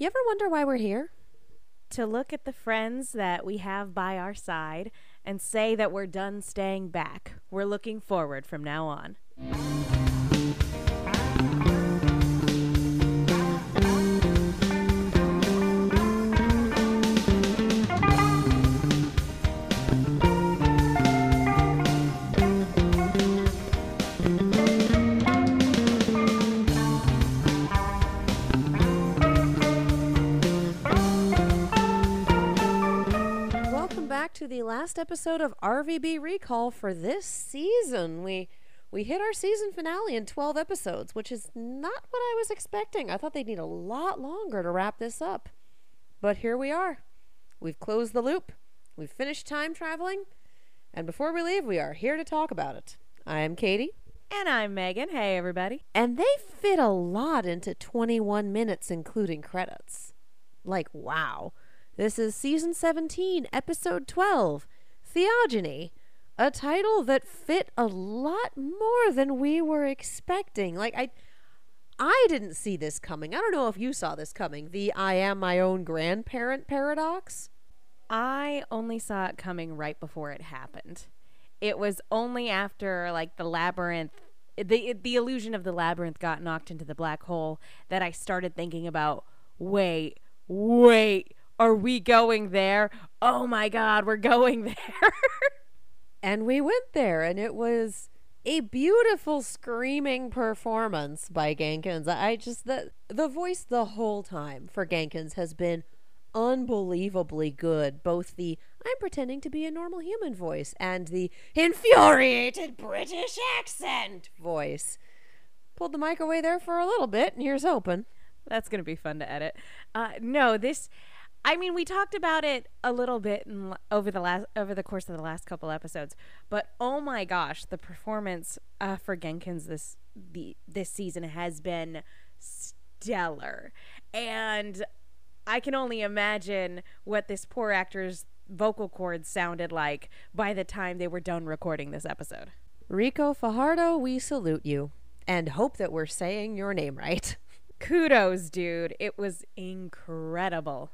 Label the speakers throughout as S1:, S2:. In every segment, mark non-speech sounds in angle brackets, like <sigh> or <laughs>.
S1: You ever wonder why we're here?
S2: To look at the friends that we have by our side and say that we're done staying back. We're looking forward from now on.
S1: The last episode of RVB Recall for this season. We we hit our season finale in 12 episodes, which is not what I was expecting. I thought they'd need a lot longer to wrap this up. But here we are. We've closed the loop. We've finished time traveling. And before we leave, we are here to talk about it. I am Katie,
S2: And I'm Megan. Hey, everybody.
S1: and they fit a lot into 21 minutes, including credits. Like, wow. This is season 17, episode 12 Theogony, a title that fit a lot more than we were expecting. Like, I. I didn't see this coming. I don't know if you saw this coming. The I am my own grandparent paradox.
S2: I only saw it coming right before it happened. It was only after like the labyrinth the the illusion of the labyrinth got knocked into the black hole that I started thinking about wait, wait, are we going there? Oh my god, we're going <laughs> there.
S1: And we went there, and it was a beautiful screaming performance by Genkins. I just the the voice the whole time for Genkins has been unbelievably good. Both the I'm pretending to be a normal human voice and the infuriated British accent voice. Pulled the mic away there for a little bit, and here's open.
S2: That's going to be fun to edit. Uh, no, this. I mean, we talked about it a little bit in, over the last over the course of the last couple episodes, but oh my gosh, the performance uh, for Genkins this the this season has been stellar, and I can only imagine what this poor actor's vocal cords sounded like by the time they were done recording this episode.
S1: Rico Fajardo, we salute you and hope that we're saying your name right. <laughs>
S2: Kudos, dude! It was incredible.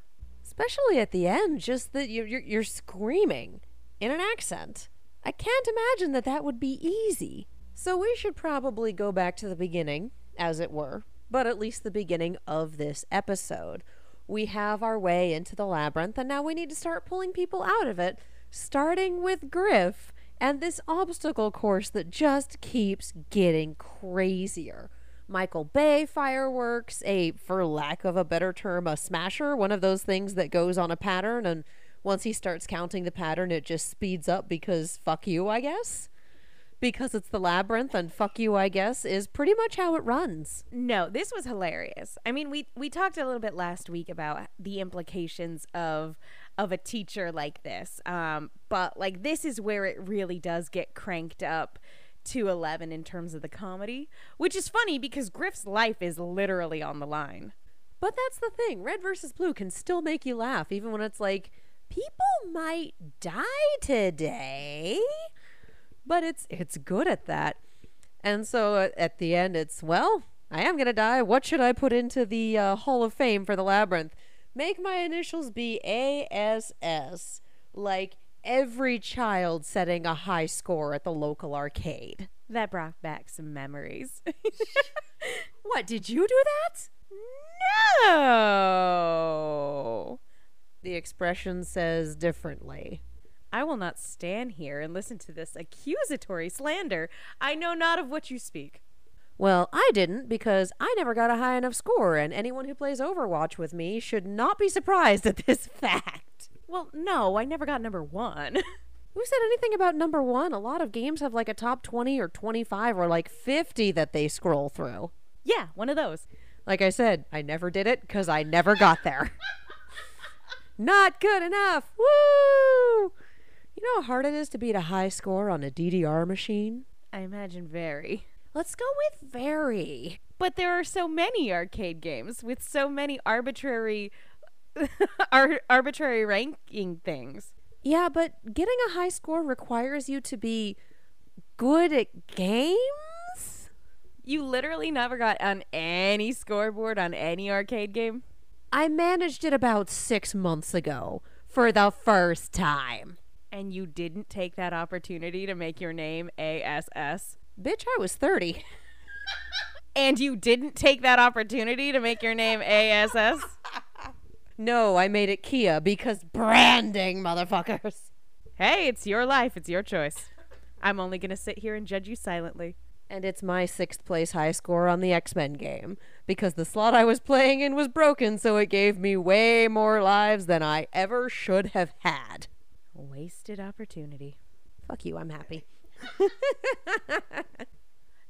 S1: Especially at the end just that you're, you're, you're screaming in an accent. I can't imagine that that would be easy. So we should probably go back to the beginning as it were but at least the beginning of this episode. We have our way into the labyrinth and now we need to start pulling people out of it starting with grif and this obstacle course that just keeps getting crazier Michael Bay fireworks, a, for lack of a better term, a smasher, one of those things that goes on a pattern, and once he starts counting the pattern, it just speeds up because fuck you, I guess. Because it's the labyrinth, and fuck you, I guess, is pretty much how it runs.
S2: No, this was hilarious. I mean, we we talked a little bit last week about the implications of of a teacher like this. Um, but like this is where it really does get cranked up to 11 in terms of the comedy, which is funny because Grif's life is literally on the line.
S1: But that's the thing red versus blue can still make you laugh, even when it's like, people might die today. But it's it's good at that. And so uh, at the end, it's, well, I am going to die. What should I put into the uh, Hall of Fame for the Labyrinth? Make my initials be ASS, like every child setting a high score at the local arcade.
S2: That brought back some memories. <laughs>
S1: What, did you do that?
S2: no.
S1: The expression says differently.
S2: I will not stand here and listen to this accusatory slander. I know not of what you speak.
S1: Well, I didn't because I never got a high enough score, and anyone who plays Overwatch with me should not be surprised at this <laughs> fact.
S2: Well, no, I never got number one. <laughs>
S1: Who said anything about number one? A lot of games have like a top 20 or 25 or like 50 that they scroll through.
S2: yeah, one of those.
S1: Like I said, I never did it because I never got there. <laughs> Not good enough. Woo! You know how hard it is to beat a high score on a DDR machine?
S2: I imagine very.
S1: Let's go with very.
S2: But there are so many arcade games with so many arbitrary <laughs> ar- arbitrary ranking things.
S1: Yeah, but getting a high score requires you to be good at games?
S2: You literally never got on any scoreboard on any arcade game?
S1: I managed it about six months ago for the first time.
S2: And you didn't take that opportunity to make your name ASS.
S1: Bitch, I was 30. <laughs>
S2: And you didn't take that opportunity to make your name ASS? <laughs>
S1: No, I made it Kia because branding, motherfuckers.
S2: Hey, it's your life. It's your choice. I'm only going to sit here and judge you silently.
S1: And it's my sixth place high score on the X Men game because the slot I was playing in was broken, so it gave me way more lives than I ever should have had.
S2: Wasted opportunity.
S1: Fuck you, I'm happy. <laughs>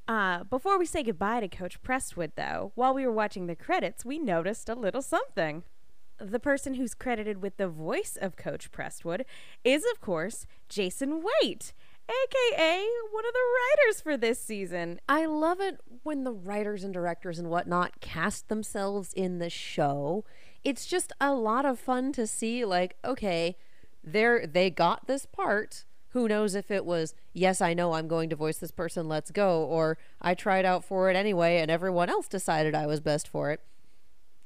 S2: Uh, before we say goodbye to Coach Prestwood, though, while we were watching the credits, we noticed a little something. The person who's credited with the voice of Coach Prestwood is, of course, Jason Waite, aka one of the writers for this season.
S1: I love it when the writers and directors and whatnot cast themselves in the show. It's just a lot of fun to see, like, okay, they're they got this part. Who knows if it was, yes, I know I'm going to voice this person, let's go, or I tried out for it anyway and everyone else decided I was best for it.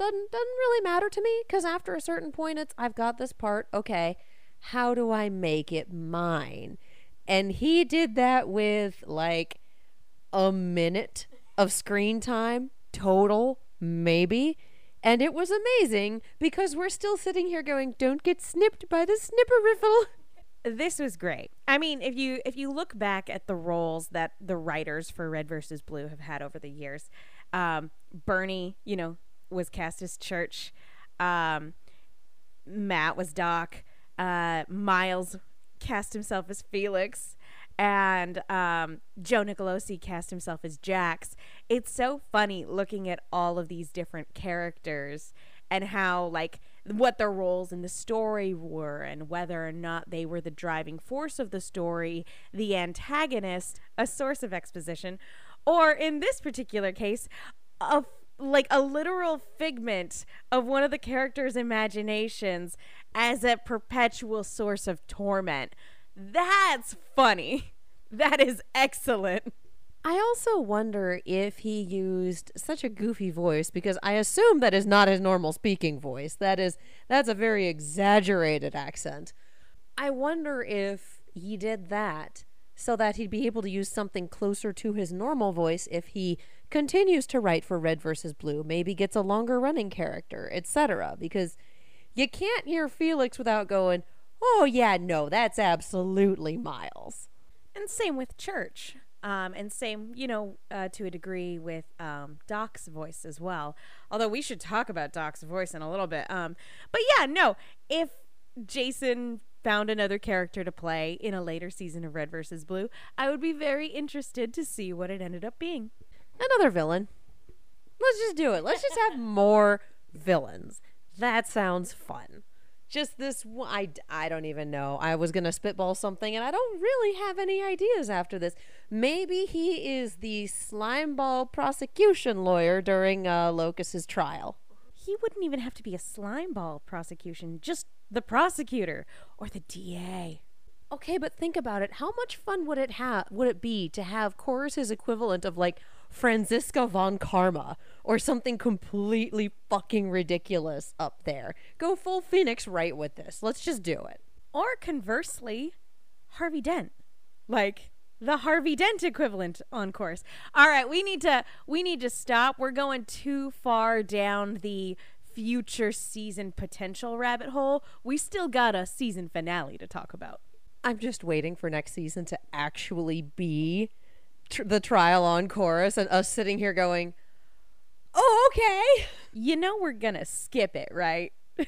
S1: Doesn't doesn't really matter to me because after a certain point it's I've got this part, okay, how do I make it mine? And he did that with like a minute of screen time total, maybe. And it was amazing because we're still sitting here going, don't get snipped by the snipper riffle.
S2: This was great. I mean, if you if you look back at the roles that the writers for Red versus Blue have had over the years, um, Bernie, you know, was cast as Church. Um, Matt was Doc. Uh, Miles cast himself as Felix. And um, Joe Nicolosi cast himself as Jax. It's so funny looking at all of these different characters and how, like, what their roles in the story were and whether or not they were the driving force of the story, the antagonist, a source of exposition, or in this particular case, a like a literal figment of one of the characters' imaginations as a perpetual source of torment. That's funny. <laughs> That is excellent.
S1: I also wonder if he used such a goofy voice because I assume that is not his normal speaking voice. That is that's a very exaggerated accent. I wonder if he did that so that he'd be able to use something closer to his normal voice if he continues to write for Red versus Blue, maybe gets a longer running character, etc. Because you can't hear Felix without going, "Oh yeah, no, that's absolutely Miles."
S2: And same with Church. Um, and same, you know, uh, to a degree with um, Doc's voice as well. Although we should talk about Doc's voice in a little bit. Um, but yeah, no, if Jason found another character to play in a later season of Red versus Blue, I would be very interested to see what it ended up being.
S1: Another villain. Let's just do it. Let's just have <laughs> more villains. That sounds fun just this I, I don't even know i was gonna spitball something and i don't really have any ideas after this maybe he is the slimeball prosecution lawyer during uh, locus's trial
S2: he wouldn't even have to be a slimeball prosecution just the prosecutor or the da
S1: okay but think about it how much fun would it have would it be to have chorus's equivalent of like Franziska von Karma or something completely fucking ridiculous up there. Go full Phoenix right with this. Let's just do it.
S2: Or conversely, Harvey Dent. Like the Harvey Dent equivalent on Chorus. All right, we need to we need to stop. We're going too far down the future season potential rabbit hole. We still got a season finale to talk about.
S1: I'm just waiting for next season to actually be tr- the trial on chorus and us sitting here going, "Oh, okay."
S2: You know we're going to skip it, right? <laughs>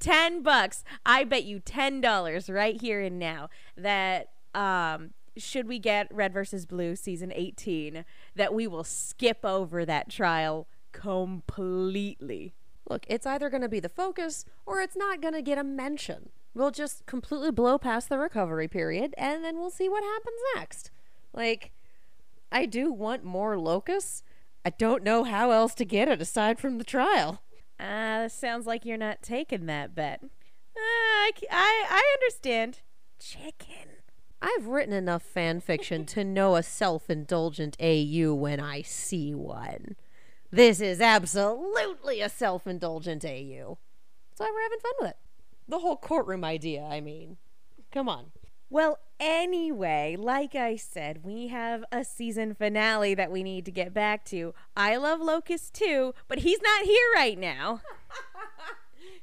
S2: 10 bucks. I bet you $10 right here and now that um should we get Red versus Blue season 18 that we will skip over that trial completely.
S1: Look, it's either going to be the focus or it's not going to get a mention. We'll just completely blow past the recovery period and then we'll see what happens next. Like, I do want more locusts. I don't know how else to get it aside from the trial.
S2: Uh, sounds like you're not taking that bet. Uh, I, I, I understand. Chicken.
S1: I've written enough fan fiction to know a self indulgent AU when I see one. This is absolutely a self indulgent AU. That's why we're having fun with it. The whole courtroom idea, I mean. Come on.
S2: Well, anyway, like I said, we have a season finale that we need to get back to. I love Locus too, but he's not here right now. <laughs>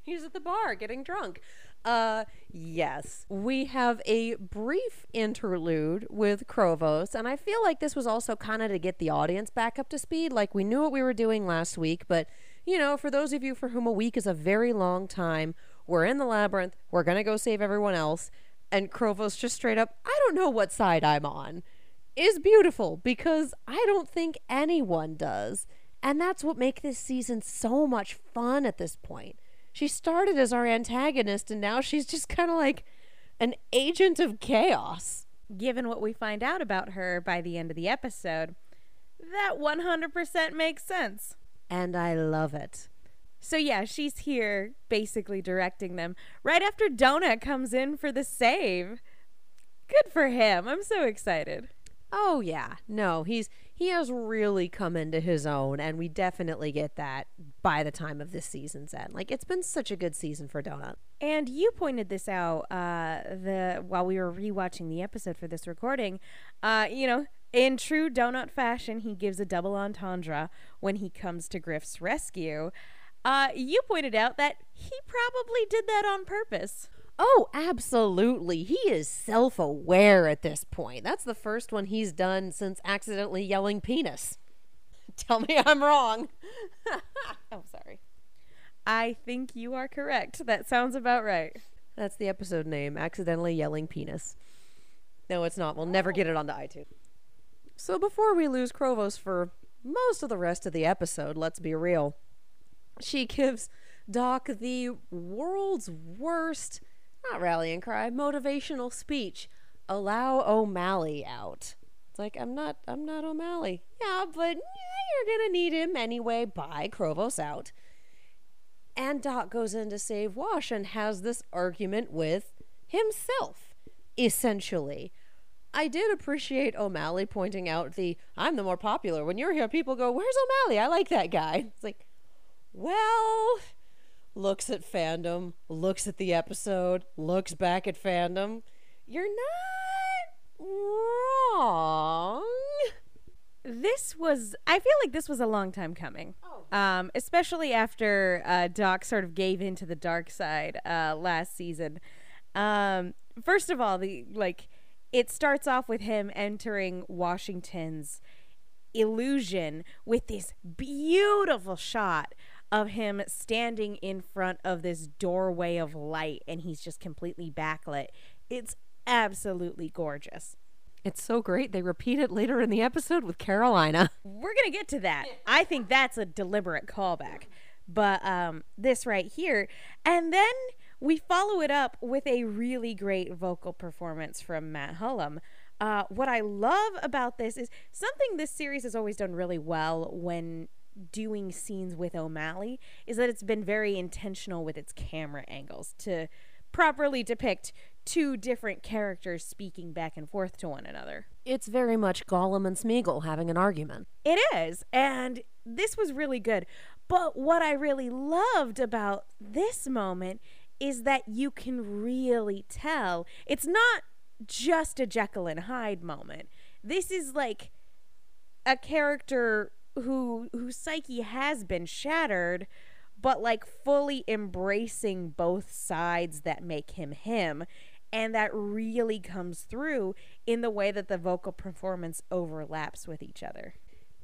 S1: He's at the bar getting drunk. Uh, yes, we have a brief interlude with Chrovos, and I feel like this was also kind of to get the audience back up to speed. Like we knew what we were doing last week, but you know, for those of you for whom a week is a very long time, we're in the labyrinth. We're gonna go save everyone else, and Chrovos just straight up, I don't know what side I'm on, is beautiful because I don't think anyone does, and that's what makes this season so much fun at this point she started as our antagonist and now she's just kind of like an agent of chaos.
S2: Given what we find out about her by the end of the episode, that 100% makes sense.
S1: And I love it.
S2: So, yeah, she's here basically directing them right after Donut comes in for the save. Good for him. I'm so excited.
S1: Oh yeah. No, he's he has really come into his own and we definitely get that by the time of this season's end. Like it's been such a good season for Donut.
S2: And you pointed this out uh the while we were rewatching the episode for this recording. Uh you know, in true Donut fashion, he gives a double entendre when he comes to Grif's rescue. Uh you pointed out that he probably did that on purpose.
S1: Oh, absolutely. He is self aware at this point. That's the first one he's done since accidentally yelling penis. <laughs> Tell me I'm wrong. <laughs>
S2: oh, sorry. I think you are correct. That sounds about right.
S1: That's the episode name Accidentally Yelling Penis. No, it's not. We'll never get it onto iTunes. So before we lose Chrovos for most of the rest of the episode, let's be real, she gives Doc the world's worst not rallying cry, motivational speech. Allow O'Malley out. It's like I'm not I'm not O'Malley. Yeah, but yeah, you're gonna need him anyway. Bye, Chrovos out. And Doc goes in to save Wash and has this argument with himself, essentially. I did appreciate O'Malley pointing out the I'm the more popular. When you're here, people go, Where's O'Malley? I like that guy. <laughs> It's like, well, looks at fandom, looks at the episode, looks back at fandom. You're not wrong.
S2: This was, I feel like this was a long time coming. Oh. Um, especially after uh, Doc sort of gave into the dark side uh, last season. Um, first of all, the like, it starts off with him entering Washington's illusion with this beautiful shot of him standing in front of this doorway of light and he's just completely backlit. It's absolutely gorgeous.
S1: It's so great. They repeat it later in the episode with Carolina. <laughs>
S2: We're going to get to that. I think that's a deliberate callback. But um, this right here. And then we follow it up with a really great vocal performance from Matt Hullum. Uh, what I love about this is something this series has always done really well when doing scenes with O'Malley is that it's been very intentional with its camera angles to properly depict two different characters speaking back and forth to one another.
S1: It's very much Gollum and Smeagol having an argument.
S2: It is. And this was really good. But what I really loved about this moment is that you can really tell it's not just a Jekyll and Hyde moment. This is like a character who whose psyche has been shattered but like fully embracing both sides that make him him. And that really comes through in the way that the vocal performance overlaps with each other.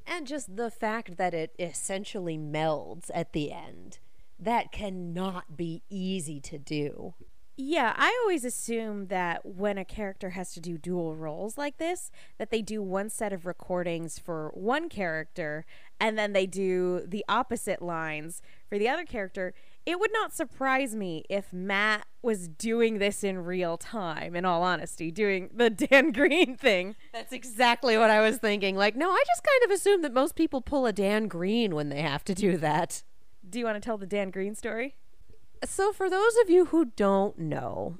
S1: And just the fact that it essentially melds at the end. That cannot be easy to do
S2: yeah, I always assume that when a character has to do dual roles like this, that they do one set of recordings for one character and then they do the opposite lines for the other character. It would not surprise me if Matt was doing this in real time, in all honesty, doing the <laughs> Dan Green thing.
S1: That's exactly what I was thinking. Like, no, I just kind of assume that most people pull a Dan Green when they have to do that.
S2: Do you want to tell the Dan Green story?
S1: So, for those of you who don't know,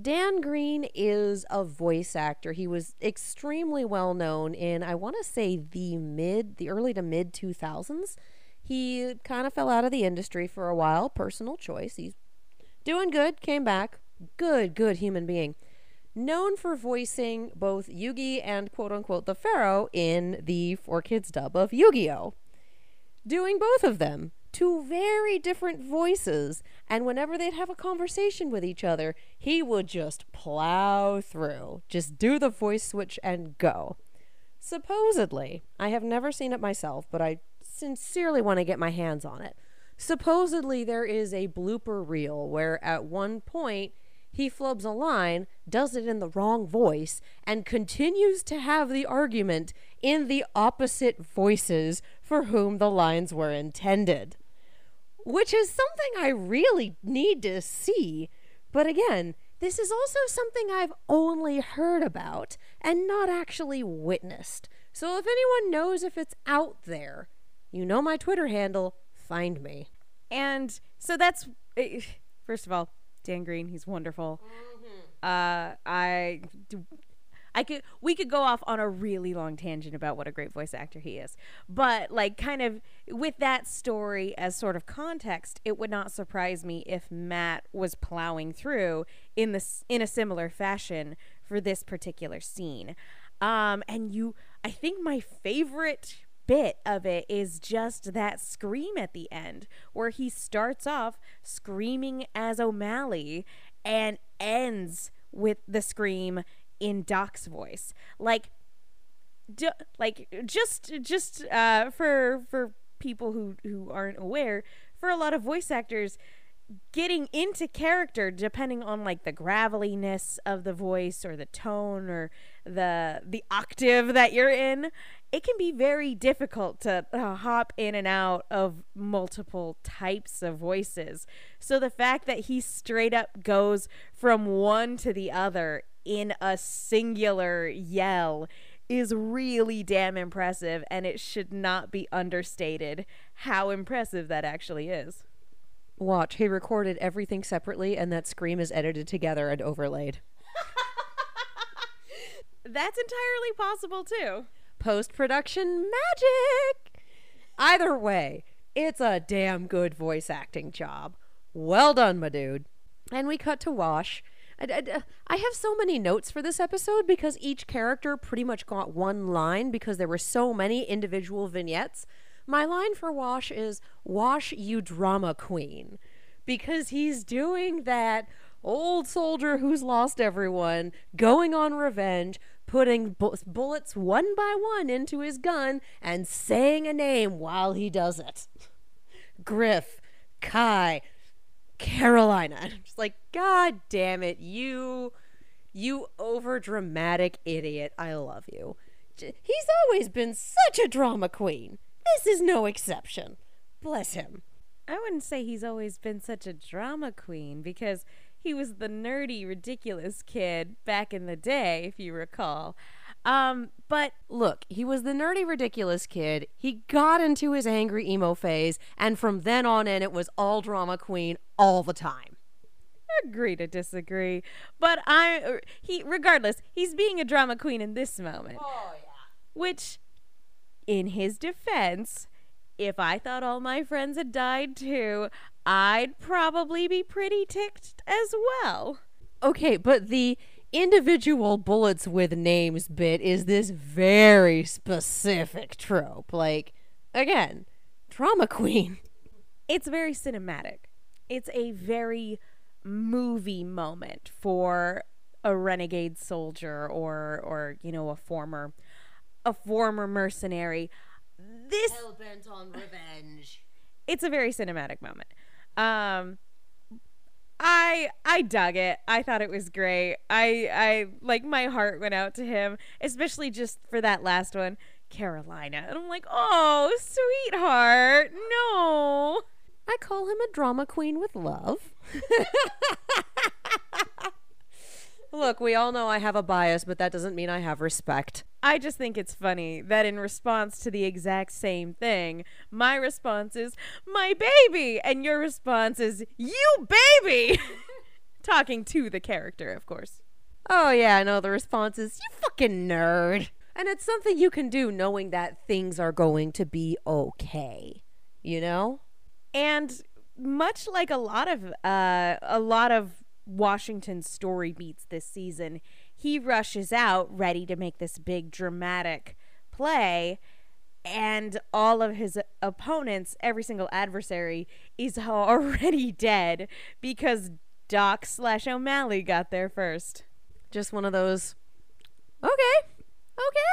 S1: Dan Green is a voice actor. He was extremely well known in, I want to say, the mid, the early to mid 2000s. He kind of fell out of the industry for a while, personal choice. He's doing good, came back. Good, good human being. Known for voicing both Yugi and quote unquote the Pharaoh in the 4Kids dub of Yu Gi Oh! Doing both of them. Two very different voices. And whenever they'd have a conversation with each other, he would just plow through. Just do the voice switch and go. Supposedly, I have never seen it myself, but I sincerely want to get my hands on it. Supposedly, there is a blooper reel where at one point he flubs a line, does it in the wrong voice, and continues to have the argument in the opposite voices for whom the lines were intended. Which is something I really need to see. But again, this is also something I've only heard about and not actually witnessed. So if anyone knows if it's out there, you know my Twitter handle, find me.
S2: And so that's eh, first of all, Dan Green, he's wonderful. Uh, I I could we could go off on a really long tangent about what a great voice actor he is. But like kind of with that story as sort of context, it would not surprise me if Matt was plowing through in this in a similar fashion for this particular scene. Um and you I think my favorite bit of it is just that scream at the end where he starts off screaming as O'Malley and ends with the scream in Doc's voice. Like d- like just just uh for for people who who aren't aware, for a lot of voice actors getting into character depending on like the graveliness of the voice or the tone or the the octave that you're in it can be very difficult to uh, hop in and out of multiple types of voices so the fact that he straight up goes from one to the other in a singular yell is really damn impressive and it should not be understated how impressive that actually is
S1: Watch, he recorded everything separately, and that scream is edited together and overlaid. <laughs>
S2: That's entirely possible too.
S1: Post production magic! Either way, it's a damn good voice acting job. Well done, my dude. And we cut to Wash. I, I- I have so many notes for this episode because each character pretty much got one line because there were so many individual vignettes. My line for Wash is Wash, you drama queen. Because he's doing that old soldier who's lost everyone, going on revenge, putting bu- bullets one by one into his gun, and saying a name while he does it. Grif, Kai, Carolina. And I'm just like, God damn it, you, you over dramatic idiot. I love you. He's always been such a drama queen. This is no exception. Bless him.
S2: I wouldn't say he's always been such a drama queen because he was the nerdy, ridiculous kid back in the day, if you recall. Um, but
S1: Look, he was the nerdy, ridiculous kid. He got into his angry emo phase, and from then on in, it was all drama queen all the time.
S2: agree to disagree. But I, er, he, regardless, he's being a drama queen in this moment.
S1: Oh, yeah.
S2: Which, in his defense, if I thought all my friends had died too, I'd probably be pretty ticked as well.
S1: Okay, but the individual bullets with names bit is this very specific trope. Like, again, drama queen.
S2: It's very cinematic. It's a very movie moment for a renegade soldier or or you know a former a former mercenary. This
S1: bent on revenge.
S2: it's a very cinematic moment. Um I I dug it. I thought it was great. I I like my heart went out to him, especially just for that last one, Carolina. And I'm like, "Oh, sweetheart. No."
S1: I call him a drama queen with love. <laughs> Look, we all know I have a bias, but that doesn't mean I have respect.
S2: I just think it's funny that in response to the exact same thing, my response is, my baby, and your response is, you baby! <laughs> Talking to the character, of course.
S1: Oh, yeah, I know the response is, you fucking nerd. And it's something you can do knowing that things are going to be okay. you know?
S2: And much like a lot of uh, a lot of Washington's story beats this season, he rushes out ready to make this big dramatic play and all of his opponents, every single adversary, is <laughs> already dead because Doc slash O'Malley got there first.
S1: Just one of those, okay,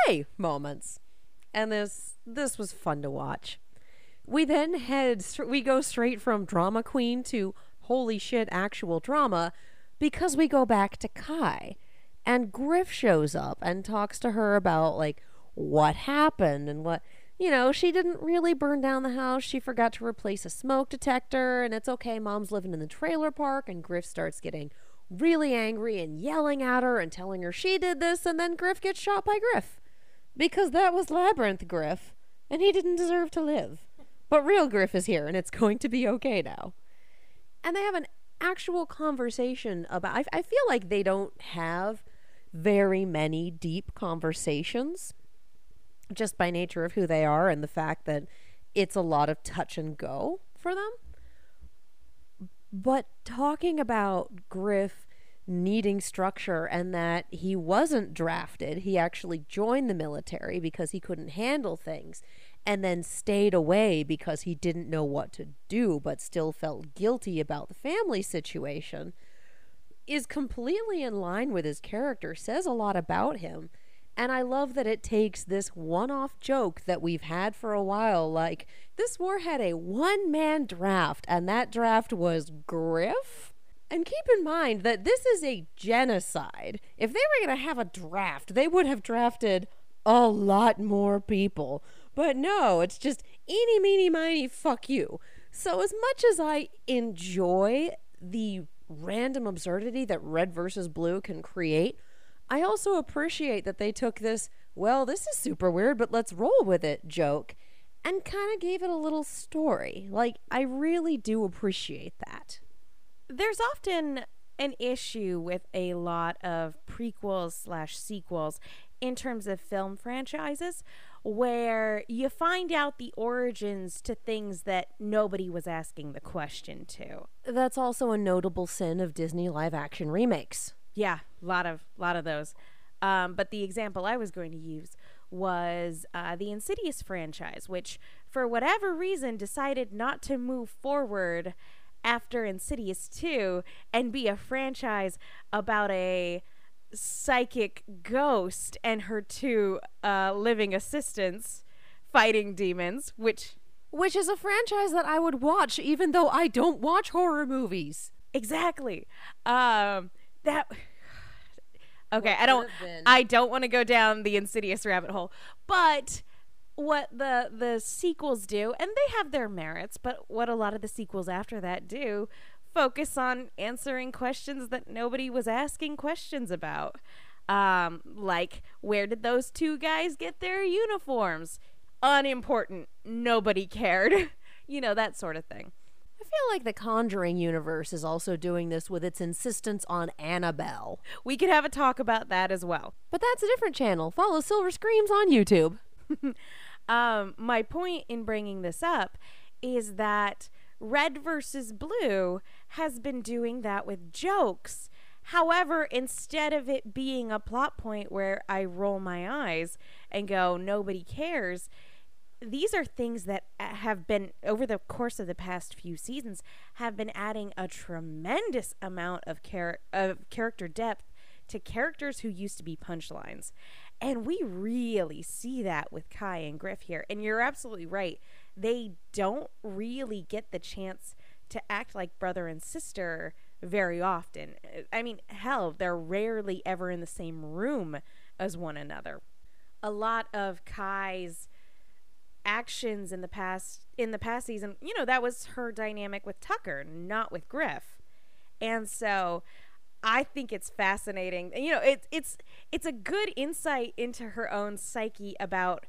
S1: okay moments. And this this was fun to watch. We then head we go straight from drama queen to holy shit actual drama because we go back to Kai and Grif shows up and talks to her about like what happened and what you know, she didn't really burn down the house. She forgot to replace a smoke detector, and it's okay. Mom's living in the trailer park, and Grif starts getting really angry and yelling at her and telling her she did this, and then Grif gets shot by Grif. Because that was Labyrinth Grif, and he didn't deserve to live. But real Grif is here, and it's going to be okay now. And they have an actual conversation about. I, I feel like they don't have very many deep conversations just by nature of who they are and the fact that it's a lot of touch and go for them. But talking about Grif needing structure and that he wasn't drafted, he actually joined the military because he couldn't handle things and then stayed away because he didn't know what to do but still felt guilty about the family situation is completely in line with his character, says a lot about him and I love that it takes this one off joke that we've had for a while. Like, this war had a one man draft, and that draft was Grif. And keep in mind that this is a genocide. If they were going to have a draft, they would have drafted a lot more people. But no, it's just eeny, meeny, miny, fuck you. So, as much as I enjoy the random absurdity that red versus blue can create, I also appreciate that they took this, well, this is super weird, but let's roll with it joke and kind of gave it a little story. Like, I really do appreciate that.
S2: There's often an issue with a lot of prequels slash sequels in terms of film franchises where you find out the origins to things that nobody was asking the question to.
S1: That's also a notable sin of Disney live action remakes.
S2: Yeah, a lot of lot of those. Um, but the example I was going to use was uh, the Insidious franchise, which for whatever reason decided not to move forward after Insidious 2 and be a franchise about a psychic ghost and her two uh, living assistants fighting demons, which
S1: which is a franchise that I would watch even though I don't watch horror movies.
S2: Exactly. Um, that <sighs> okay i don't i don't want to go down the insidious rabbit hole but what the the sequels do and they have their merits but what a lot of the sequels after that do focus on answering questions that nobody was asking questions about um like where did those two guys get their uniforms unimportant nobody cared <laughs> you know that sort of thing
S1: I feel like the Conjuring universe is also doing this with its insistence on Annabelle.
S2: We could have a talk about that as well.
S1: But that's a different channel. Follow Silver Screams on YouTube. <laughs>
S2: um, my point in bringing this up is that Red versus Blue has been doing that with jokes. However, instead of it being a plot point where I roll my eyes and go, nobody cares, these are things that uh, have been over the course of the past few seasons have been adding a tremendous amount of char- of character depth to characters who used to be punchlines. And we really see that with Kai and Grif here. And you're absolutely right. They don't really get the chance to act like brother and sister very often. I mean, hell, they're rarely ever in the same room as one another. A lot of Kai's actions in the past in the past season, you know, that was her dynamic with Tucker, not with Grif. And so I think it's fascinating. You know, it's it's it's a good insight into her own psyche about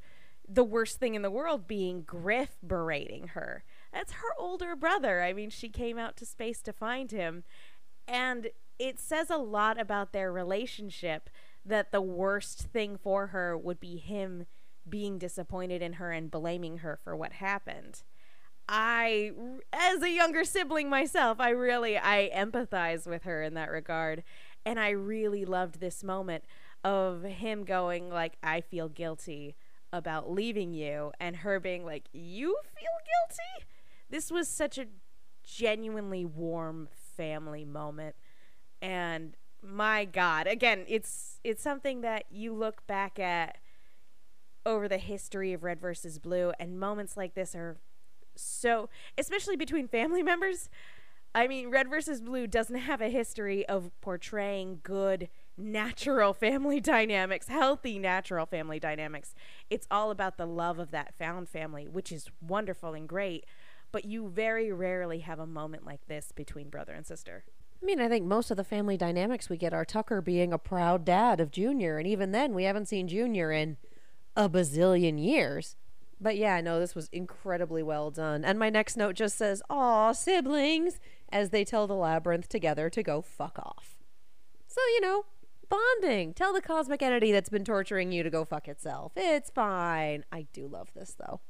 S2: the worst thing in the world being Grif berating her. That's her older brother. I mean, she came out to space to find him. And it says a lot about their relationship that the worst thing for her would be him being disappointed in her and blaming her for what happened. I, as a younger sibling myself, I really I empathize with her in that regard, and I really loved this moment of him going like, "I feel guilty about leaving you," and her being like, "You feel guilty." This was such a genuinely warm family moment, and my God, again, it's it's something that you look back at over the history of Red versus Blue, and moments like this are so, especially between family <laughs> members. I mean, Red versus Blue doesn't have a history of portraying good, natural family <laughs> dynamics, healthy, natural family dynamics. It's all about the love of that found family, which is wonderful and great. But you very rarely have a moment like this between brother and sister.
S1: I mean, I think most of the family dynamics we get are Tucker being a proud dad of Junior, and even then, we haven't seen Junior in a bazillion years. But yeah, I know this was incredibly well done. And my next note just says, Aw, siblings, as they tell the labyrinth together to go fuck off. So, you know, bonding. Tell the cosmic entity that's been torturing you to go fuck itself. It's fine. I do love this, though.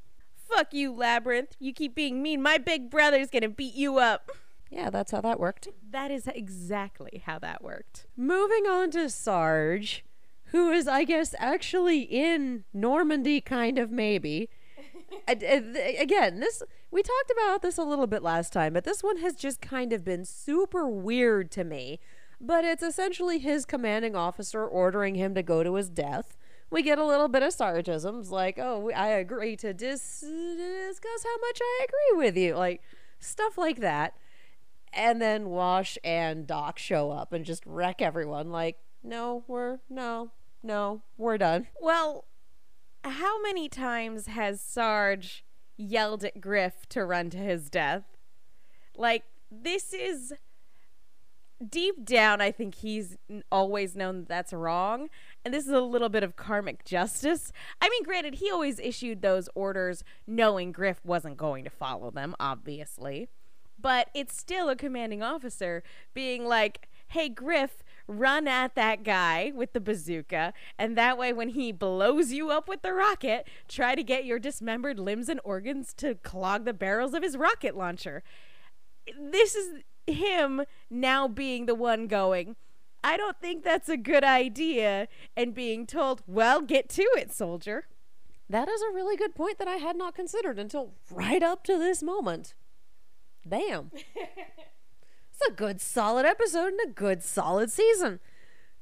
S2: Fuck you, labyrinth. You keep being mean. My big brother's gonna beat you up.
S1: Yeah, that's how that worked.
S2: That is exactly how that worked.
S1: Moving on to Sarge, who is, I guess, actually in Normandy, kind of, maybe. <laughs> Again, this we talked about this a little bit last time, but this one has just kind of been super weird to me. But it's essentially his commanding officer ordering him to go to his death. We get a little bit of sarcasms, like, "Oh, I agree to dis- discuss how much I agree with you," like stuff like that. And then Wash and Doc show up and just wreck everyone. Like, no, we're no, no, we're done.
S2: Well, how many times has Sarge yelled at Grif to run to his death? Like, this is deep down, I think he's always known that that's wrong. And this is a little bit of karmic justice. I mean, granted, he always issued those orders knowing Grif wasn't going to follow them, obviously. But it's still a commanding officer being like, hey, Grif, run at that guy with the bazooka, and that way, when he blows you up with the rocket, try to get your dismembered limbs and organs to clog the barrels of his rocket launcher. This is him now being the one going, I don't think that's a good idea, and being told, well, get to it, soldier.
S1: That is a really good point that I had not considered until right up to this moment. Damn. <laughs> It's a good, solid episode and a good, solid season.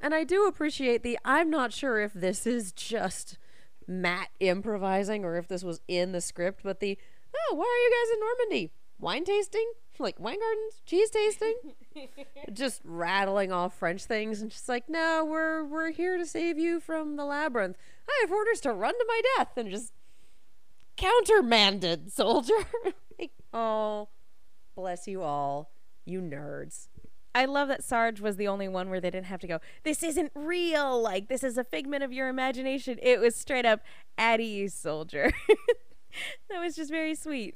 S1: And I do appreciate the. I'm not sure if this is just Matt improvising or if this was in the script, but the. Oh, why are you guys in Normandy? Wine tasting? Like wine gardens? Cheese tasting? <laughs> just rattling off French things and just like, no, we're we're here to save you from the labyrinth. I have orders to run to my death and just countermanded, soldier. <laughs> like, oh, bless you all you nerds.
S2: I love that Sarge was the only one where they didn't have to go, this isn't real. Like, this is a figment of your imagination. It was straight up, at ease, soldier. <laughs> that was just very sweet.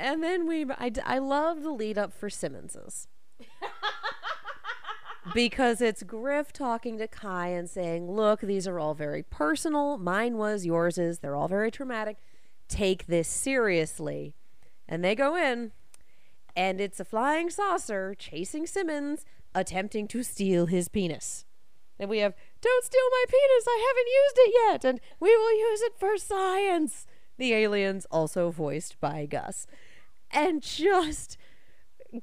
S1: And then we, I, I love the lead up for Simmons's. <laughs> because it's Grif talking to Kai and saying, Look, these are all very personal. Mine was, yours is. They're all very traumatic. Take this seriously. And they go in, and it's a flying saucer chasing Simmons, attempting to steal his penis. And we have, Don't steal my penis, I haven't used it yet, and we will use it for science. The aliens, also voiced by Gus. And just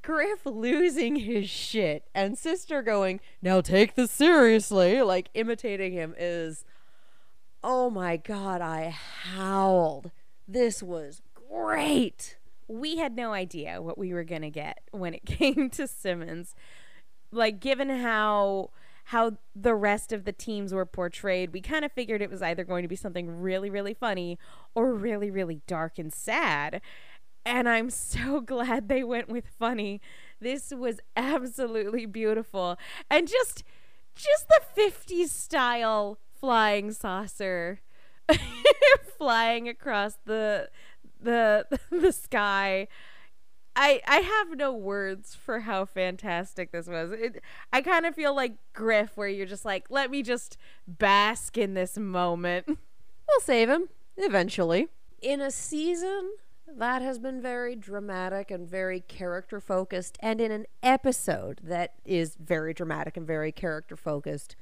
S1: Grif losing his shit, and Sister going, Now take this seriously, like imitating him is. Oh my god, I howled. This was great
S2: we had no idea what we were going to get when it <laughs> came to Simmons. Like given how how the rest of the teams were portrayed, we kind of figured it was either going to be something really really funny or really really dark and sad. And I'm so <laughs> glad they went with funny. This was absolutely beautiful. And just just the 50s style flying saucer <laughs> flying across the the <laughs> the sky. I I have no words for how fantastic this was. It, I kind of feel like Grif, where you're just like, let me just bask in this moment.
S1: We'll save him eventually. In a season That has been very dramatic and very character focused. And in an episode that is very dramatic and very character focused,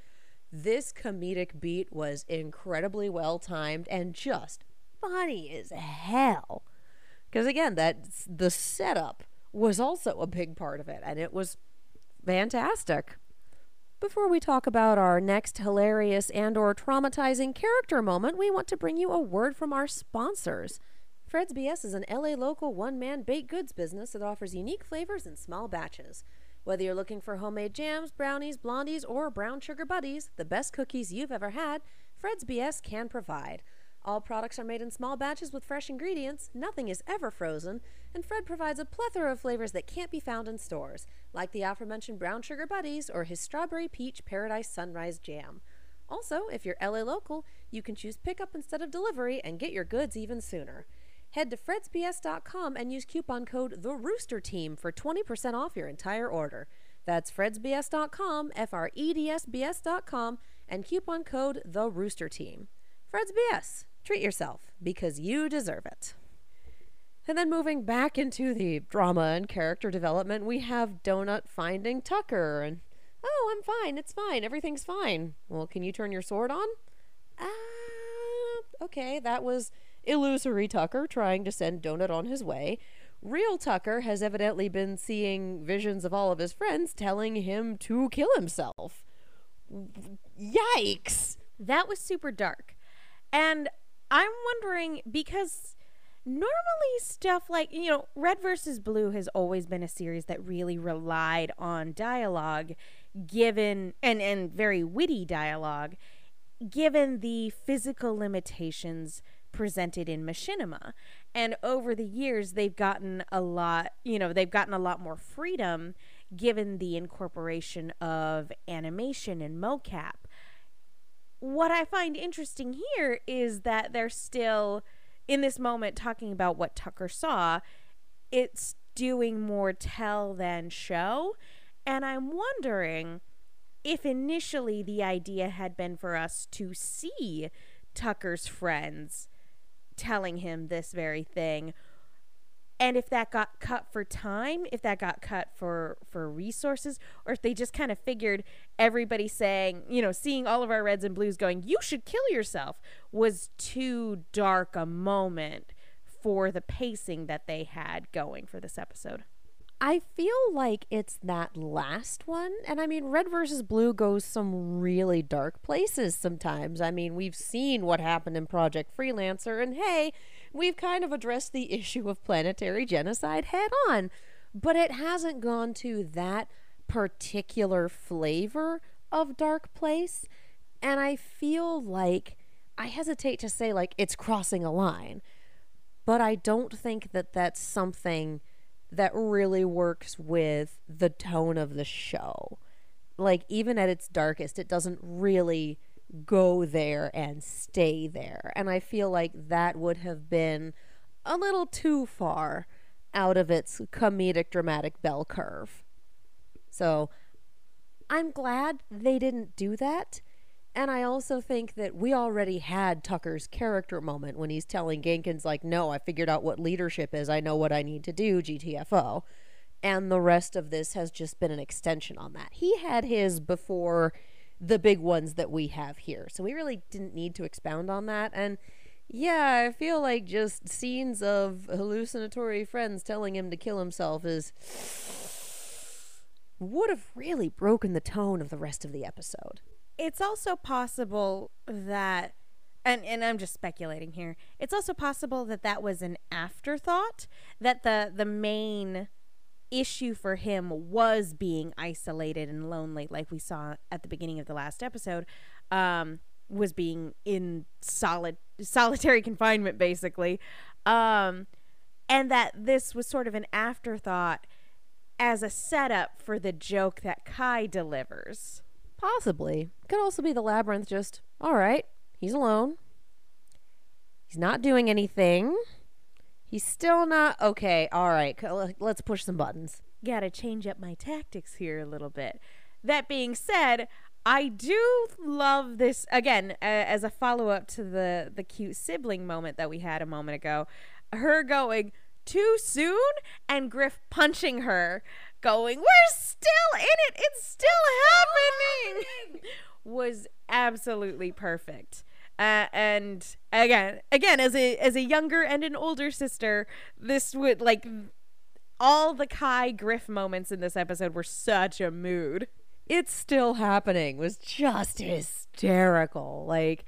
S1: this comedic beat was incredibly well timed and just funny as hell. Because again, that the setup was also a big part of it, and it was fantastic. Before we talk about our next hilarious and or traumatizing character moment, we want to bring you a word from our sponsors. Fred's BS is an LA local one-man baked goods business that offers unique flavors in small batches. Whether you're looking for homemade jams, brownies, blondies, or brown sugar buddies, the best cookies you've ever had, Fred's BS can provide. All products are made in small batches with fresh ingredients, nothing is ever frozen, and Fred provides a plethora of flavors that can't be found in stores, like the aforementioned brown sugar buddies or his strawberry peach paradise sunrise jam. Also, if you're LA local, you can choose pickup instead of delivery and get your goods even sooner. Head to fredsbs.com and use coupon code The Rooster Team for 20% off your entire order. That's fredsbs.com, F R E D S B S.com, and coupon code The Rooster Team. Treat yourself because you deserve it. And then moving back into the drama and character development, we have Donut finding Tucker and oh, I'm fine, it's fine, everything's fine. Well, can you turn your sword on? Ah, uh, okay, that was illusory Tucker trying to send Donut on his way. Real Tucker has evidently been seeing visions of all of his friends telling him to kill himself. Yikes!
S2: That was super dark. And I'm wondering because normally stuff like, you know, Red versus Blue has always been a series that really relied on dialogue given and and very witty dialogue given the physical limitations presented in machinima and over the years they've gotten a lot you know they've gotten a lot more freedom given the incorporation of animation and mocap what I find interesting here is that they're still in this moment talking about what Tucker saw. It's doing more tell than show. And I'm wondering if initially the idea had been for us to see Tucker's friends telling him this very thing. And if that got cut for time if that got cut for for resources or if they just kind of figured everybody saying you know seeing all of our reds and blues going you should kill yourself was too dark a moment for the pacing that they had going for this episode
S1: I feel like it's that last one. And I mean, Red versus Blue goes some really dark places sometimes. I mean, we've seen what happened in Project Freelancer, and hey, we've kind of addressed the <laughs> issue of planetary genocide head on, but it hasn't gone to that particular flavor of dark place. And I feel like I hesitate to say like it's crossing a line, but I don't think that that's something that really works with the tone of the show. Like even at its darkest, it doesn't really go there and stay there. And I feel like that would have been a little too far out of its comedic dramatic bell curve. So I'm glad they didn't do that. And I also think that we already had Tucker's character moment when he's telling Genkins, like, no, I figured out what leadership is. I know what I need to do, GTFO. And the rest of this has just been an extension on that. He had his before the big ones that we have here. So we really didn't need to expound on that. And yeah, I feel like just scenes of hallucinatory friends telling him to kill himself is would have really broken the tone of the rest of the episode.
S2: It's also possible that and and I'm just speculating here. It's also possible that that was an afterthought that the the main issue for him was being isolated and lonely, like we saw at the beginning of the last episode, um, was being in solid solitary <laughs> confinement, basically, um, and that this was sort of an afterthought as a setup for the joke that Kai delivers.
S1: Possibly. Could also be the labyrinth just, all right, he's alone. He's not doing anything. He's still not okay. All right, let's push some buttons.
S2: Got to change up my tactics here a little bit. That being said, I do love this again uh, as a follow up to the the cute sibling moment that we had a moment ago. her going too soon and Grif punching her, going, We're still in it, it's still happening, was absolutely perfect. Uh, and again, again, as a as a younger and an older sister, this would like all the Kai Grif moments in this episode were such a mood.
S1: It's still happening was just hysterical. Like,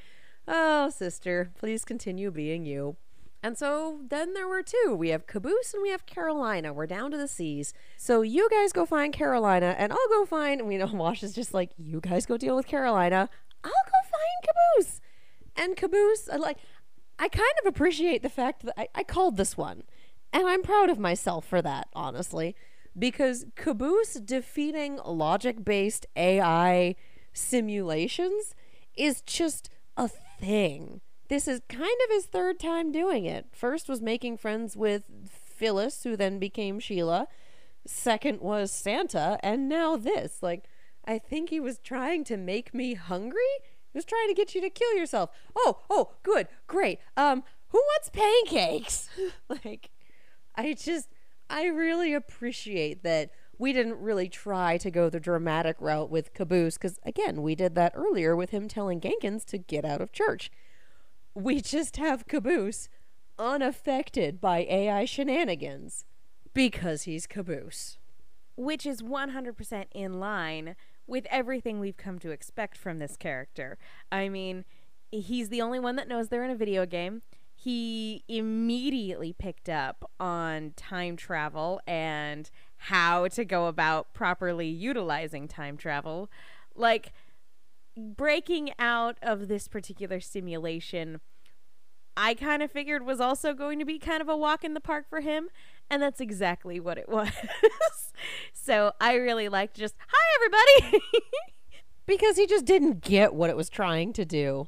S1: oh, sister, please continue being you. And so then there were two. We have Caboose and we have Carolina. We're down to the seas. So you guys go find Carolina, and I'll go find. We know <laughs> Wash is just like, you guys go deal with Carolina. I'll go find Caboose. And Caboose, I like, I kind of appreciate the fact that I, I called this one. And I'm proud of myself for that, honestly. Because Caboose defeating logic based AI simulations is just a thing. This is kind of his third time doing it. First was making friends with Phyllis, who then became Sheila. Second was Santa, and now this. Like, I think he was trying to make me hungry. He was trying to get you to kill yourself. Oh, oh, good, great. Um, who wants pancakes? <laughs> like, I just, I really appreciate that we didn't really try to go the dramatic route with Caboose, because again, we did that earlier with him telling Genkins to get out of church we just have Caboose unaffected by AI shenanigans because he's Caboose.
S2: Which is 100% in line with everything we've come to expect from this character. I mean, he's the only one that knows they're in a video game. He immediately picked up on time travel and how to go about properly utilizing time travel. Like, breaking out of this particular simulation, I kind of figured was also going to be kind of a walk in the park for him. And that's exactly what it <laughs> was. so I really liked just, hi, everybody. <laughs>
S1: because he just didn't get what it was trying to do.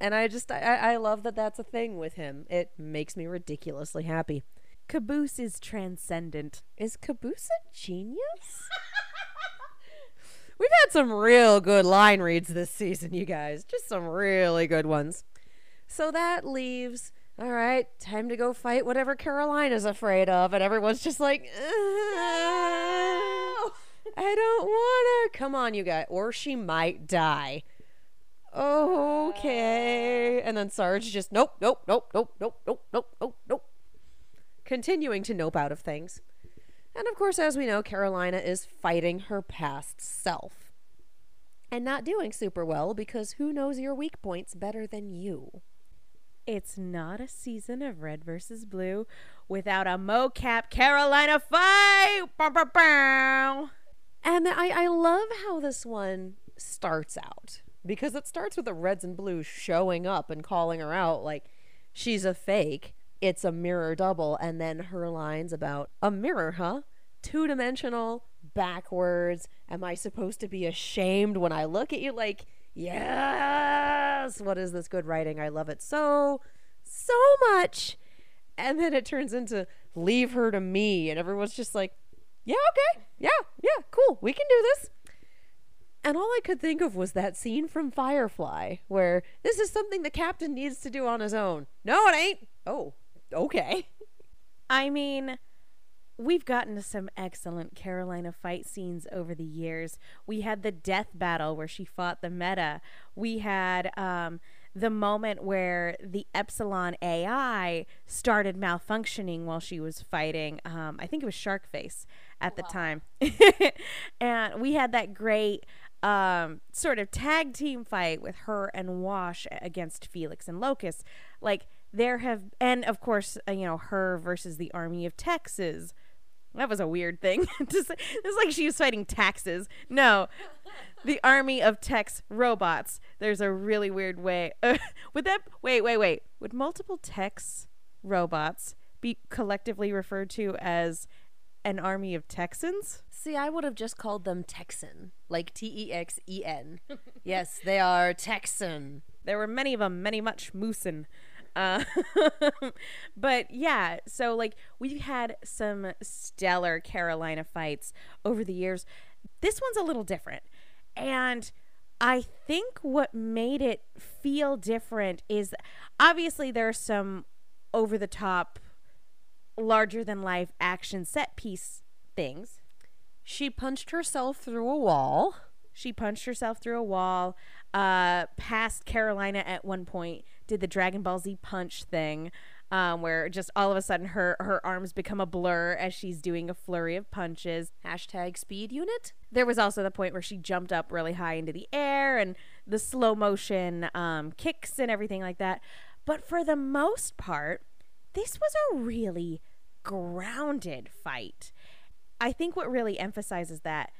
S1: And I just, I, I love that that's a thing with him. It makes me ridiculously happy.
S2: Caboose is transcendent.
S1: Is Caboose a genius? <laughs> We've had some real good line reads this season, you guys. Just some really good ones. So that leaves, all right, time to go fight whatever Carolina's afraid of. And everyone's just like! I don't want to. Come on, you guys. Or she might die. Okay. And then Sarge just, nope, nope, nope, nope, nope, nope, nope, nope, nope. Continuing to nope out of things. And of course, as we know, Carolina is fighting her past self. And not doing super well because who knows your weak points better than you?
S2: It's not a season of red versus blue without a mocap Carolina fight. Bow, bow, bow.
S1: And I, I love how this one starts out because it starts with the reds and blues showing up and calling her out like she's a fake it's a mirror double and then her lines about a mirror huh? Two dimensional backwards. Am i supposed to be ashamed when i look at you? Like yes! What is this good writing? I love it so so much! And then it turns into leave her to me. And everyone's just like yeah okay. Yeah yeah cool. We can do this. And all I could think of was that scene from Firefly where this is something the captain needs to do on his own. No, it ain't. Oh, okay.
S2: I mean, we've gotten to some excellent Carolina fight scenes over the years. We had the death battle where she fought the meta. We had um, the moment where the Epsilon AI started malfunctioning while she was fighting. Um, I think it was Sharkface at the time. <laughs> and we had that great um, sort of tag team fight with her and Wash against Felix and Locus. Like there have, and of course, uh, you know, her versus the army of Texas. That was a weird thing. <laughs> Just, it's like she was fighting taxes. No, the army of Tex robots. There's a really weird way. Uh, <laughs> would that? Wait, wait, wait. Would multiple Tex robots be collectively referred to as an army of Texans?
S1: See, I would have just called them Texan, like T E X E N. yes, they are Texan.
S2: There were many of them, many much moosin. Uh, <laughs> but yeah, so like we've had some stellar Carolina fights over the years. This one's a little different. And I think what made it feel different is obviously there's some over the top larger than life action set piece things.
S1: She punched herself through a wall.
S2: She punched herself through a wall, uh, past Carolina at one point, did the Dragon Ball Z punch thing, um, where just all of a sudden her, her arms become a blur as she's doing a flurry of punches.
S1: Hashtag speed unit.
S2: There was also the point where she jumped up really high into the air and the slow motion um, kicks and everything like that. But for the most part, this was a really grounded fight. I think what really emphasizes that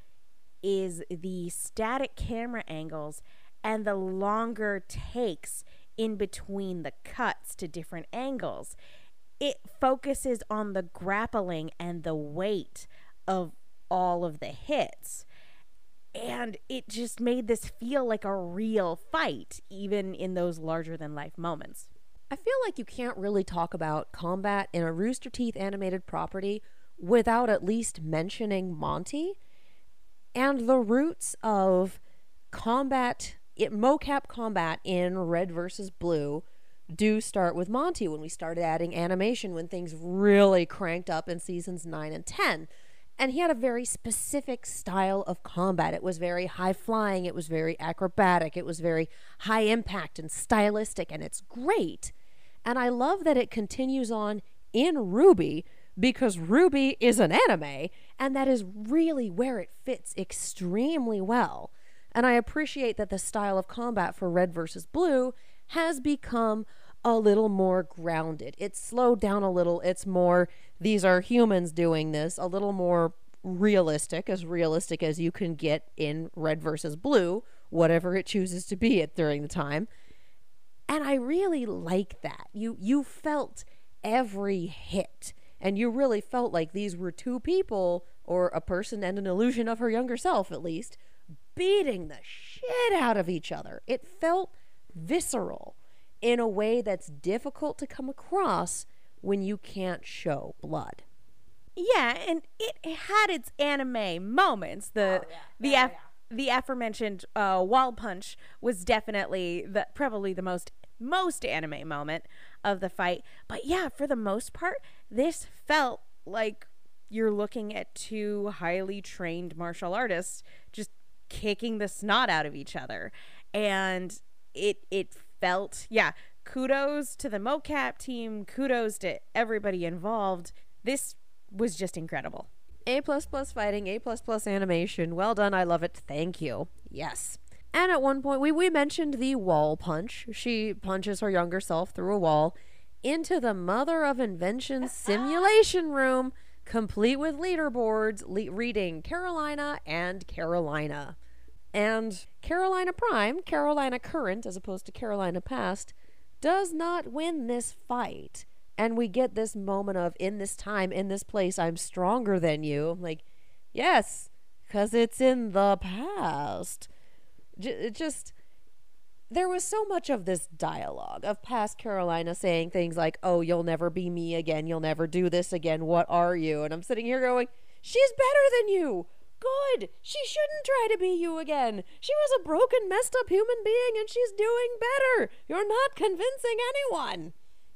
S2: is the static camera angles and the longer takes in between the cuts to different angles. It focuses on the grappling and the weight of all of the hits. And it just made this feel like a real fight, even in those larger than life moments.
S1: I feel like you can't really talk about combat in a Rooster Teeth animated property without at least mentioning Monty and the roots of combat, it, mocap combat in Red versus Blue do start with Monty when we started adding animation when things really cranked up in seasons 9 and 10. And he had a very specific style of combat. It was very high flying, it was very acrobatic, it was very high impact and stylistic, and it's great. And I love that it continues on in RWBY because RWBY is an anime, and that is really where it fits extremely well. And I appreciate that the style of combat for Red versus Blue has become a little more grounded. It's slowed down a little. It's more, these are humans doing this, a little more realistic, as realistic as you can get in Red versus Blue, whatever it chooses to be at during the time. And I really like that. You you felt every hit and you really felt like these were two people or a person and an illusion of her younger self at least beating the shit out of each other. It felt visceral in a way that's difficult to come across when you can't show blood.
S2: Yeah, and it had its anime moments. The oh, yeah. the oh, af- yeah. the aforementioned uh, wall punch was definitely the probably the most most anime moment of the fight. But yeah, for the most part, this felt like you're looking at two highly trained martial artists just kicking the snot out of each other. And it it felt, yeah, kudos to the mocap team, kudos to everybody involved. This was just incredible.
S1: A plus plus fighting, A plus plus animation. Well done. I love it. Thank you. Yes. And at one point, we, we mentioned the wall punch. She punches her younger self through a wall into the Mother of Invention simulation room, complete with leaderboards le- reading Carolina and Carolina. And Carolina Prime, Carolina Current, as opposed to Carolina Past, does not win this fight. And we get this moment of, in this time, in this place, I'm stronger than you. Like, yes, because it's in the past. J- just, there was so much of this dialogue of past Carolina saying things like, oh, you'll never be me again. You'll never do this again. What are you? And I'm sitting here going, she's better than you. Good. She shouldn't try to be you again. She was a broken, messed up human being and she's doing better. You're not convincing anyone.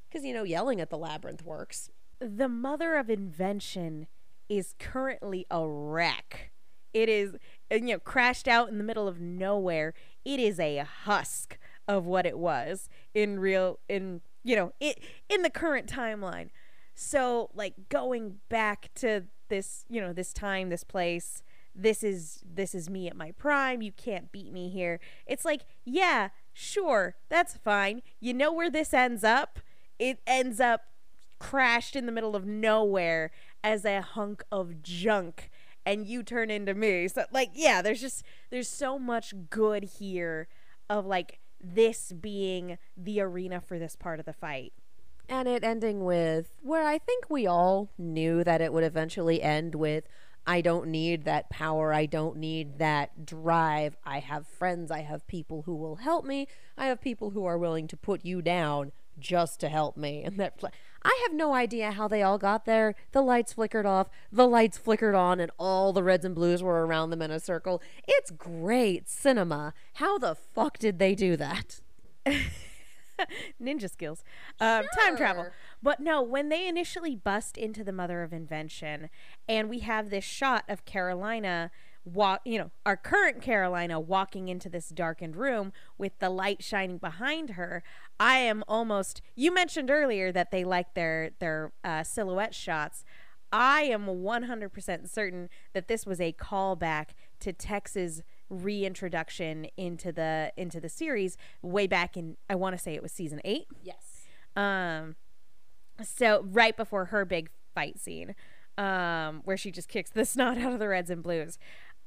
S1: Because, you know, yelling at the labyrinth works.
S2: The mother of invention is currently a wreck. It is, you know, crashed out in the middle of nowhere. It is a husk of what it was in real, in, you know, it, in the current timeline. So, like, going back to this, you know, this time, this place, this is this is me at my prime. You can't beat me here. It's like yeah sure that's fine. You know where this ends up? It ends up crashed in the middle of nowhere as a hunk of junk and you turn into me so like yeah there's just there's so much good here of like this being the arena for this part of the fight
S1: and it ending with where i think we all knew that it would eventually end with I don't need that power. I don't need that drive. I have friends. I have people who will help me. I have people who are willing to put you down just to help me. <laughs> And that I have no idea how they all got there. The lights flickered off, the lights flickered on, and all the reds and blues were around them in a circle. It's great cinema. How the fuck did they do that? <laughs>
S2: ninja skills, um, time travel. But no, when they initially bust into the Mother of Invention, and we have this shot of Carolina walk, you know, our current Carolina walking into this darkened room with the light shining behind her. I am almost. You mentioned earlier that they like their their uh, silhouette shots. I am 100% certain that this was a callback to Tex's reintroduction into the into the series way back in I want to say it was season 8.
S1: Yes.
S2: Um, so right before her big fight scene, um, where she just kicks the <laughs> snot out of the Reds and Blues.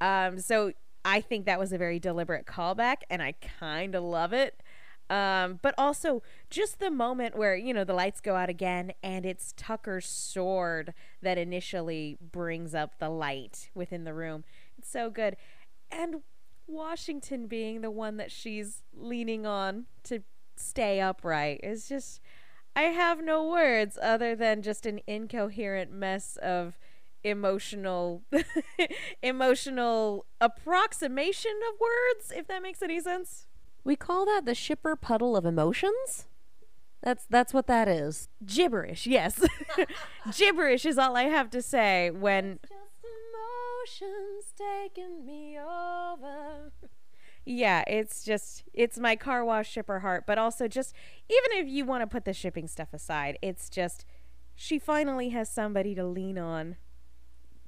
S2: Um, so I think that was a very deliberate callback, and I kind of love it. Um, but also just the moment where you know the lights go out again, and it's Tucker's sword that initially brings up the light within the room. It's so good, and Washington being the one that she's leaning on to stay upright is just I have no words other than just an incoherent mess of emotional <laughs> emotional approximation of words if that makes any sense.
S1: We call that the shipper puddle of emotions. That's that's what that is.
S2: Gibberish, yes. <laughs> Gibberish is all I have to say when
S1: Just emotions taking me over.
S2: yeah, it's just it's my car wash shipper heart, but also just even if you want to put the shipping stuff aside, it's just she finally has somebody to lean on.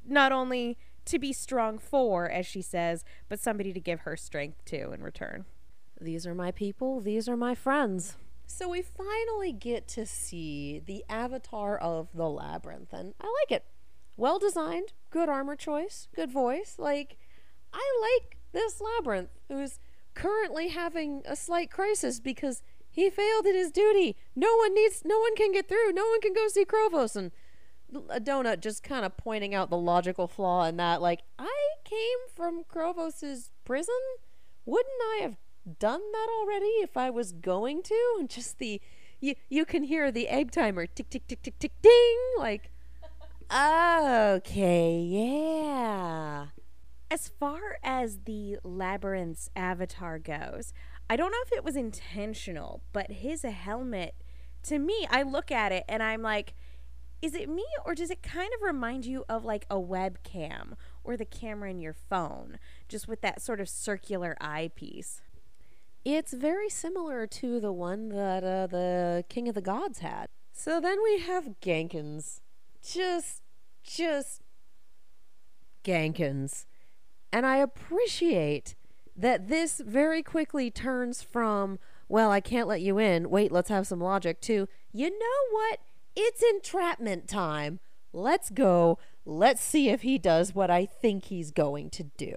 S2: Not only to be strong for, as she says, but somebody to give her strength to in return.
S1: These are my people, these are my friends. So we finally get to see the avatar of the labyrinth, and I like it. Well designed, good armor choice, good voice. Like, I like this labyrinth who's currently having a slight crisis because he failed at his duty. No one needs, no one can get through. No one can go see Chrovos. And a donut just kind of pointing out the logical flaw in that. Like, I came from Chrovos's prison. Wouldn't I have done that already if I was going to? And <laughs> just the you you can hear the egg timer tick tick tick tick tick ding like okay yeah
S2: As far as the labyrinth's avatar goes, I don't know if it was intentional, but his helmet, to me, I look at it and I'm like, is it me or does it kind of remind you of like a webcam or the camera in your phone, just with that sort of circular eyepiece?
S1: it's very similar to the one that uh, the king of the gods had. So then we have Genkins. Just just Genkins. And i appreciate that this very quickly turns from well i can't let you in. Wait let's have some logic to you know what it's entrapment time let's go let's see if he does what i think he's going to do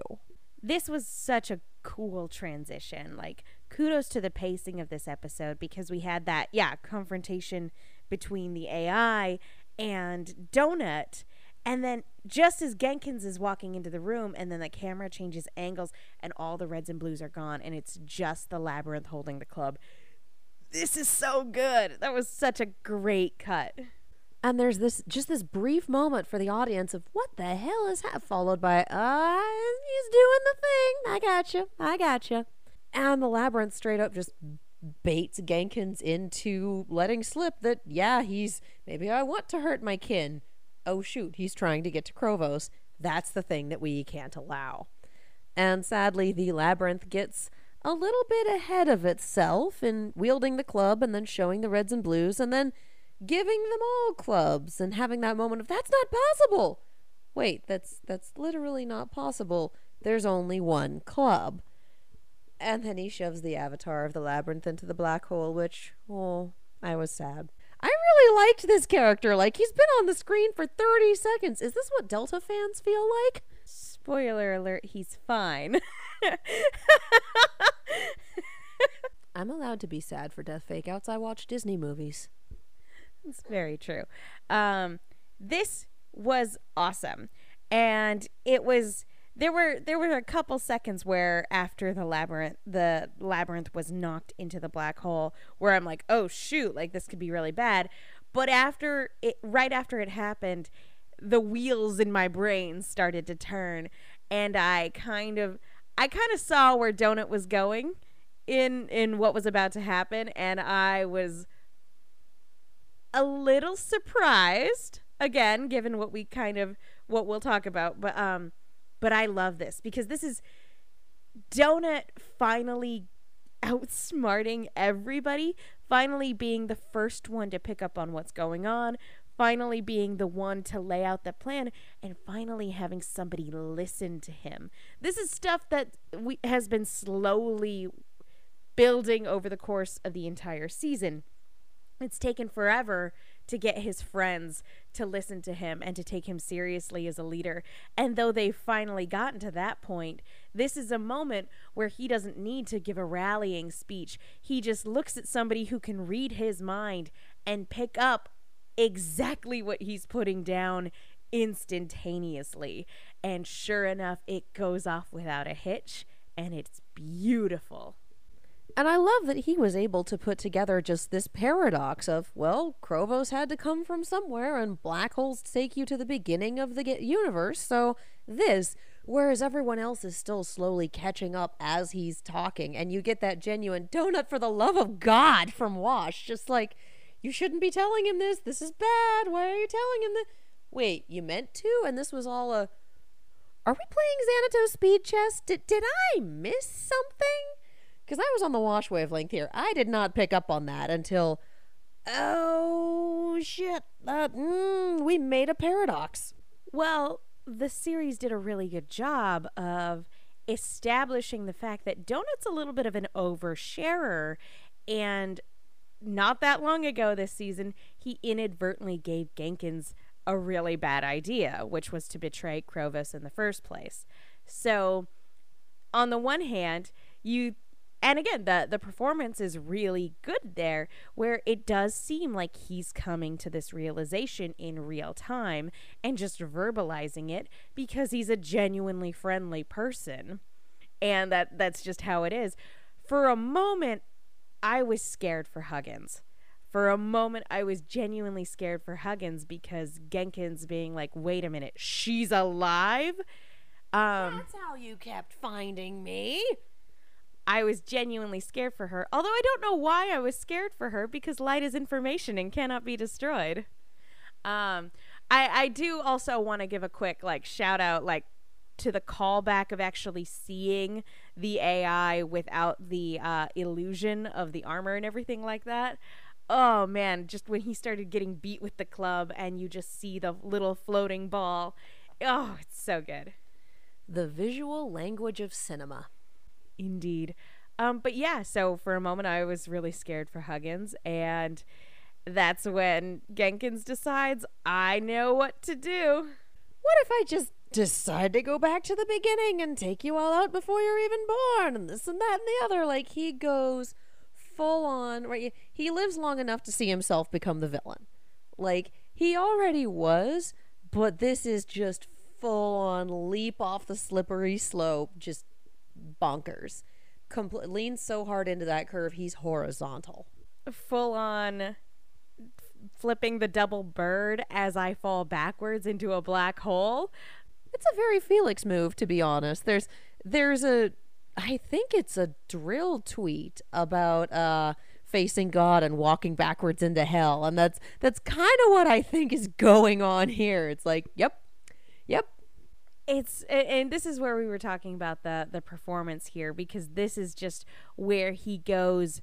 S2: This was such a cool transition. Like, kudos to the pacing of this episode because we had that, yeah, confrontation between the AI and Donut. And then just as Genkins is walking into the room, and then the camera changes angles, and all the reds and blues are gone, and it's just the labyrinth holding the club. This is so good. That was such a great cut.
S1: and there's this just this brief moment for the audience of what the hell is that followed by uh he's doing the thing. I got you i got you and the labyrinth straight up just baits Genkins into letting slip that yeah he's maybe i want to hurt my kin. Oh shoot he's trying to get to Chrovos. That's the thing that we can't allow. And sadly the labyrinth gets a little bit ahead of itself in wielding the club and then showing the reds and blues and then giving them all clubs and having that moment of that's not possible. Wait, that's that's literally not possible. There's only one club. And then he shoves the avatar of the labyrinth into the black hole, which oh, I was sad. I really liked this character. Like he's been on the screen for 30 seconds. Is this what Delta fans feel like?
S2: Spoiler alert, he's fine. <laughs> <laughs>
S1: I'm allowed to be sad for death fake outs. I watch Disney movies.
S2: It's very true. Um, this was awesome, and it was there were there were a couple seconds where after the labyrinth the labyrinth was knocked into the black hole where I'm like, oh shoot, like this could be really bad. But after it, right after it happened, the wheels in my brain started to turn, and I kind of I kind of saw where Donut was going in in what was about to happen and I was a little surprised again given what we kind of what we'll talk about but um but I love this because this is Donut finally outsmarting everybody, finally being the first one to pick up on what's going on, finally being the one to lay out the plan, and finally having somebody listen to him. This is stuff that we, has been slowly building over the course of the entire season. It's taken forever to get his friends to listen to him and to take him seriously as a leader. And though they've finally gotten to that point, this is a moment where he doesn't need to give a rallying speech. He just looks at somebody who can read his mind and pick up exactly what he's putting down instantaneously. And sure enough, it goes off without a hitch and it's beautiful.
S1: And I love that he was able to put together just this paradox of, well, Chrovos had to come from somewhere, and black holes take you to the beginning of the universe. So this, whereas everyone else is still slowly catching up as he's talking, and you get that genuine donut for the love of God from Wash, just like, you shouldn't be telling him this. This is bad. Why are you telling him this? Wait, you meant to? And this was all a. Are we playing Xanatos speed chess? Did, did I miss something? because I was on the wash wavelength here. I did not pick up on that until, oh shit, that mm, we made a paradox.
S2: Well, the series did a really good job of establishing the fact that Donut's a little bit of an oversharer, and not that long ago this season, he inadvertently gave Genkins a really bad idea, which was to betray Chrovos in the first place. So, on the one hand, you and again the the performance is really good there where it does seem like he's coming to this realization in real time and just verbalizing it because he's a genuinely friendly person and that that's just how it is for a moment i was scared for huggins for a moment i was genuinely scared for huggins because genkins being like wait a minute she's alive
S1: um that's how you kept finding me
S2: I was genuinely scared for her. Although I don't know why I was scared for her because light is information and cannot be destroyed. Um, I I do also want to give a quick like shout out like to the callback of actually seeing the AI without the uh, illusion of the armor and everything like that. Oh man, just when he started getting beat with the club and you just see the little floating ball. Oh, it's so good.
S1: The visual language of cinema.
S2: Indeed. Um, but yeah, so for a moment I was really scared for Huggins, and that's when Genkins decides I know what to do.
S1: What if I just decide to go back to the beginning and take you all out before you're even born, and this and that and the other? Like he goes full on right. He lives long enough to see himself become the villain. Like he already was, but this is just full on leap off the slippery slope, just bonkers. Compl- leans so hard into that curve, he's horizontal.
S2: Full on flipping the double bird as I fall backwards into a black hole.
S1: It's a very Felix move, to be honest. There's there's a I think it's a dril tweet about uh facing God and walking backwards into hell. And that's that's kind of what I think is going on here. It's like, yep. Yep,
S2: it's and this is where we were talking about the the performance here because this is just where he goes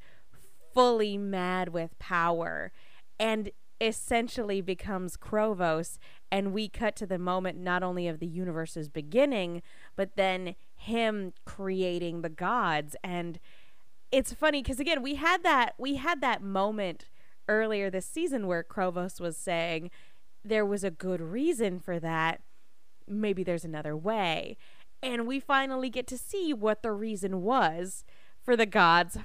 S2: fully mad with power and essentially becomes Chrovos and we cut to the moment not only of the universe's beginning but then him creating the gods and it's funny cuz again we had that we had that moment earlier this season where Chrovos was saying there was a good reason for that maybe there's another way. And we finally get to see what the reason was for the gods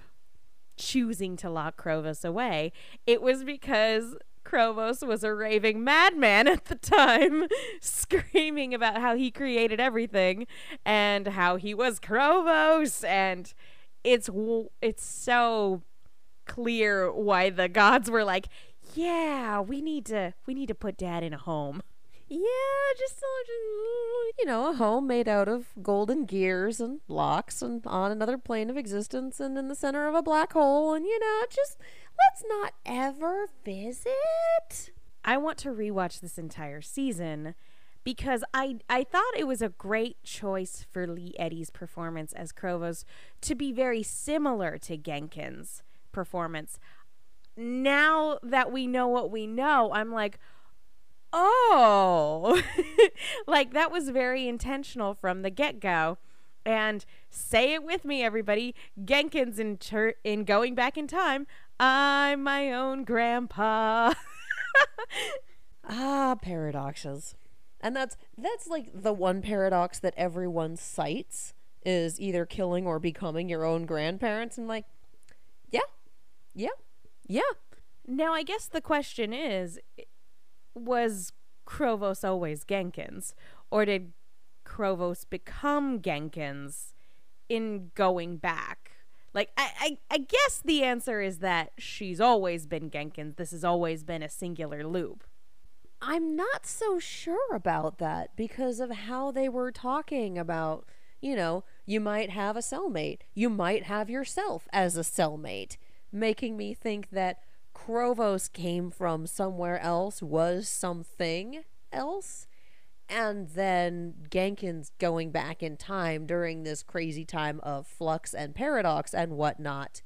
S2: choosing to lock Chrovos away. It was because Chrovos was a raving madman at the time, <laughs> screaming about how he created everything and how he was Chrovos and it's it's so clear why the gods were like, "Yeah, we need to we need to put dad in a home."
S1: Yeah, just, just, you know, a home made out of golden gears and locks and on another plane of existence and in the center of a black hole. And, you know, just let's not ever visit.
S2: I want to rewatch this entire season because I I thought it was a great choice for Lee Eddy's performance as Chrovos to be very similar to Genkin's performance. Now that we know what we know, I'm like, oh, <laughs> like that was very intentional from the get go. And say it with me, everybody. Genkins in tur- in going back in time. I'm my own grandpa. <laughs>
S1: Ah, paradoxes. And that's that's like the one paradox that everyone cites is either killing or becoming your own grandparents and like yeah. Yeah. Yeah.
S2: Now, I guess the question is was Chrovos always Genkins? Or did Chrovos become Genkins in going back? Like, I, I, I guess the answer is that she's always been Genkins. This has always been a singular loop.
S1: I'm not so sure about that because of how they were talking about, you know, you might have a cellmate. You might have yourself as a cellmate, making me think that Chrovos came from somewhere else, was something else. And then Genkins going back in time during this crazy time of flux and paradox and whatnot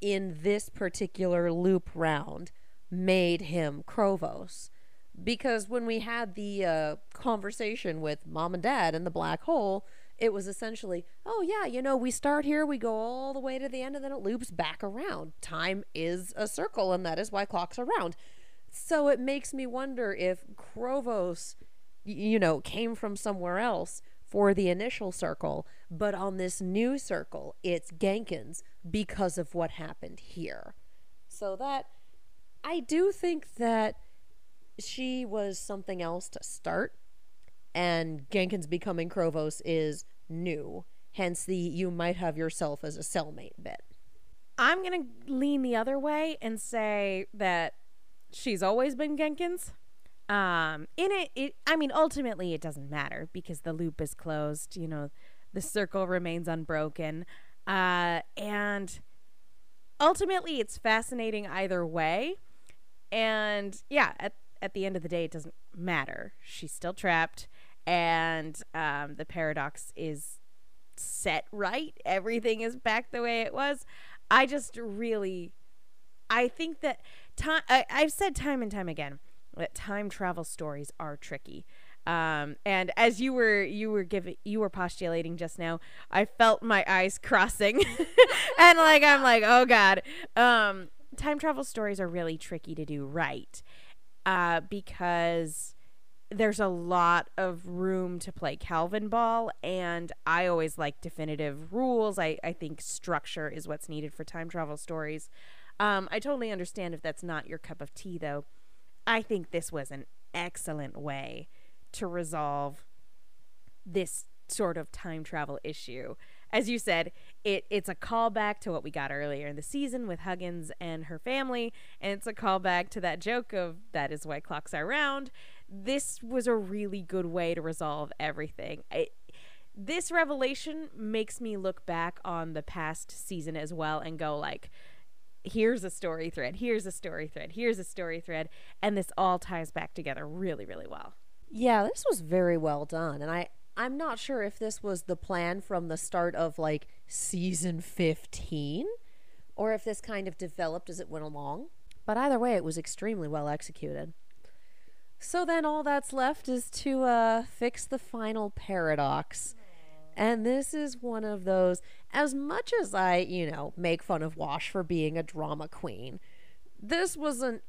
S1: in this particular loop round made him Chrovos. Because when we had the uh, conversation with mom and dad in the black hole it was essentially oh yeah you know we start here we go all the way to the end and then it loops back around. Time is a circle and that is why clocks are round. So it makes me wonder if Chrovos you know came from somewhere else for the initial circle but on this new circle it's genkins because of what happened here so that i do think that she was something else to start, and Genkins becoming Chrovos is new. Hence the you might have yourself as a cellmate bit.
S2: I'm to lean the other way and say that she's always been Genkins. Um, in it, it, I mean, ultimately, it doesn't matter because the loop is closed. You know, the circle remains unbroken, uh, and ultimately, it's fascinating either way. And yeah, at at the end of the day, it doesn't matter. She's still trapped, and um, the paradox is set right. Everything is back the way it was. I just really, I think that time. I, I've said time and time again that time travel stories are tricky. Um, and as you were you were giving you were postulating just now, I felt my eyes <laughs> crossing, and like I'm like, oh god. Um, time travel stories are really tricky to do right, uh, because there's a lot of room to play Calvin ball, and I always like definitive rules. I, I think structure is what's needed for time travel stories. Um, I totally understand if that's not your cup of tea, though. I think this was an excellent way to resolve this sort of time travel issue. As you said, it it's a callback to what we got earlier in the season with Huggins and her family, and it's a callback to that joke of that is why clocks are round. This was a really good way to resolve everything. This revelation makes me look back on the past season as well and go like here's a story thread, here's a story thread, here's a story thread, and this all ties back together really, really well.
S1: Yeah, this was very well done, and I I'm not sure if this was the plan from the start of like season 15 or if this kind of developed as it went along. But either way, it was extremely well executed. So then all that's left is to uh, fix the final paradox. And this is one of those, as much as I, you know, make fun of Wash for being a drama queen, this was a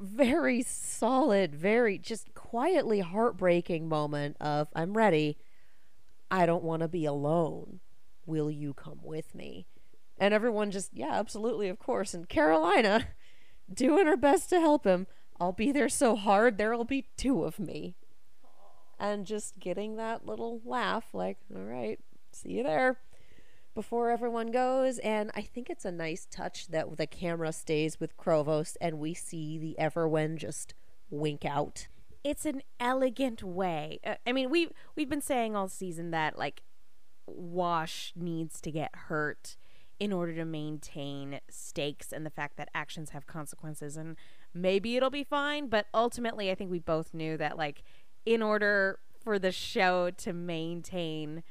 S1: very solid, very just quietly heartbreaking moment of, I'm ready. I don't want to be alone. Will you come with me? And everyone just, yeah, absolutely, of course. And Carolina, <laughs> doing her best to help him. I'll be there so hard, there'll be two of me. And just getting that little laugh, like, all right, see you there, before everyone goes. And I think it's a nice touch that the camera stays with Krovos and we see the Everwen just wink out.
S2: it's an elegant way. Uh, I mean, we we've been saying all season that like Wash needs to get hurt in order to maintain stakes and the fact that actions have consequences and maybe it'll be fine, but ultimately I think we both knew that like in order for the show to maintain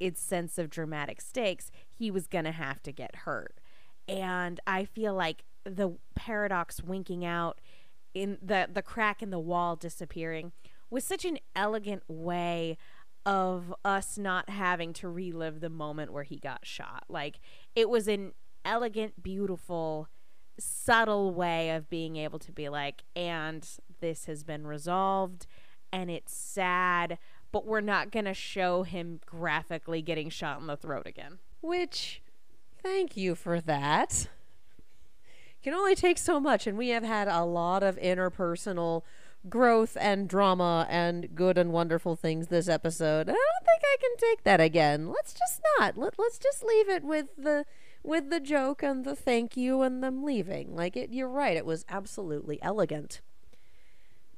S2: its sense of dramatic stakes, he was going to have to get hurt. And I feel like the paradox winking out in the the crack in the wall disappearing was such an elegant way of us not having to relive the moment where he got shot. Like it was an elegant, beautiful, subtle way of being able to be like, and this has been resolved and it's sad, but we're not going to show him graphically getting shot in the throat again.
S1: Which, thank you for that. Can only take so much, and we have had a lot of interpersonal growth and drama and good and wonderful things this episode. I don't think I can take that again. Let's just not. Let, let's just leave it with the with the joke and the thank you and them leaving. Like it you're right, it was absolutely elegant.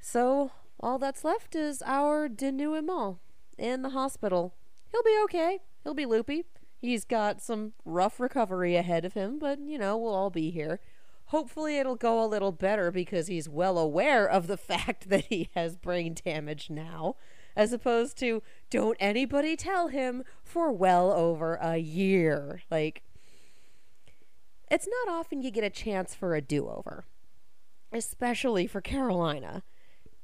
S1: So all that's left is our denouement in the hospital. He'll be okay. He'll be loopy. He's got some rough recovery ahead of him, but you know, we'll all be here. Hopefully, it'll go a little better because he's well aware of the <laughs> fact that he has brain damage now, as opposed to don't anybody tell him for well over a year. Like, it's not often you get a chance for a do over, especially for Carolina.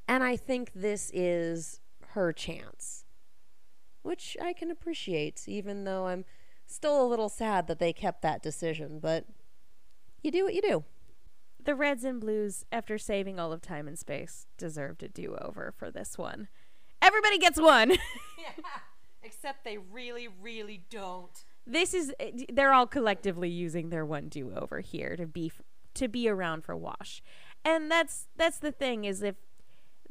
S1: And I think this is her chance, which I can appreciate, even though I'm still a little sad that they kept that decision. But you do what you do.
S2: The Reds and Blues, after saving all of time and space, deserved a do over for this one. Everybody gets one. <laughs>
S1: yeah, except they really, really don't.
S2: This is eh, they're all collectively using their one do over here to be to be around for Wash. And that's that's the thing is if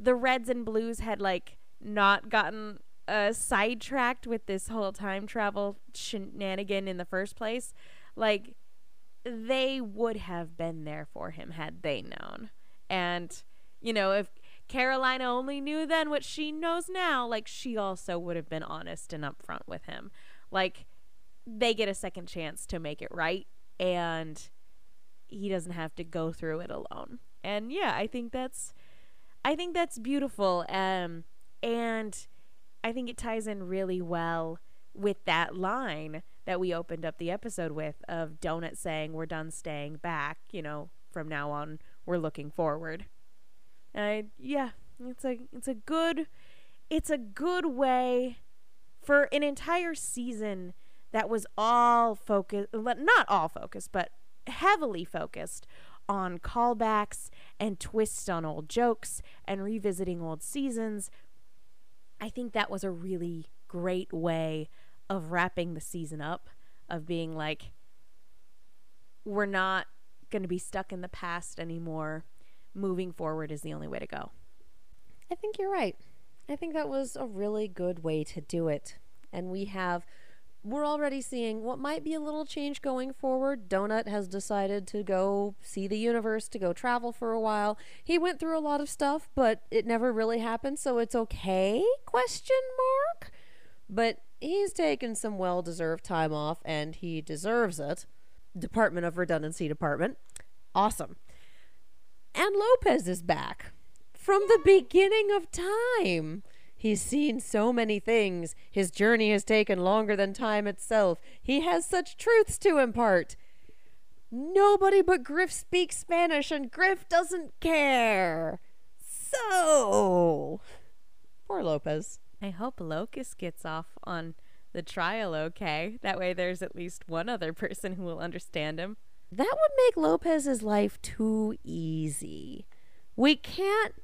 S2: the Reds and Blues had like not gotten uh, sidetracked with this whole time travel shenanigan in the first place, like they would have been there for him had they known. And, you know, if Carolina only knew then what she knows now, like she also would have been honest and upfront with him. Like they get a second chance to make it right and he doesn't have to go through it alone. And yeah, I think that's I think that's beautiful. Um and I think it ties in really well with that line that we opened up the episode with of Donut saying we're done staying back, you know, from now on we're looking forward. Uh, yeah, it's a it's a good it's a good way for an entire season that was all focused not all focused, but heavily focused on callbacks and twists on old jokes and revisiting old seasons. I think that was a really great way of wrapping the season up, of being like, we're not going to be stuck in the past anymore. Moving forward is the only way to go.
S1: I think you're right. I think that was a really good way to do it. And we have, we're already seeing what might be a little change going forward. Donut has decided to go see the universe, to go travel for a while. He went through a lot of stuff, but it never really happened, so it's okay? Question mark. But he's taken some well deserved time off and he deserves it. Department of Redundancy Department. Awesome. And Lopez is back from the beginning of time. He's seen so many things. His journey has taken longer than time itself. He has such truths to impart. Nobody but Grif speaks Spanish, and Grif doesn't care. So, poor Lopez.
S2: I hope Locus gets off on the trial okay. That way there's at least one other person who will understand him.
S1: That would make Lopez's life too easy. We can't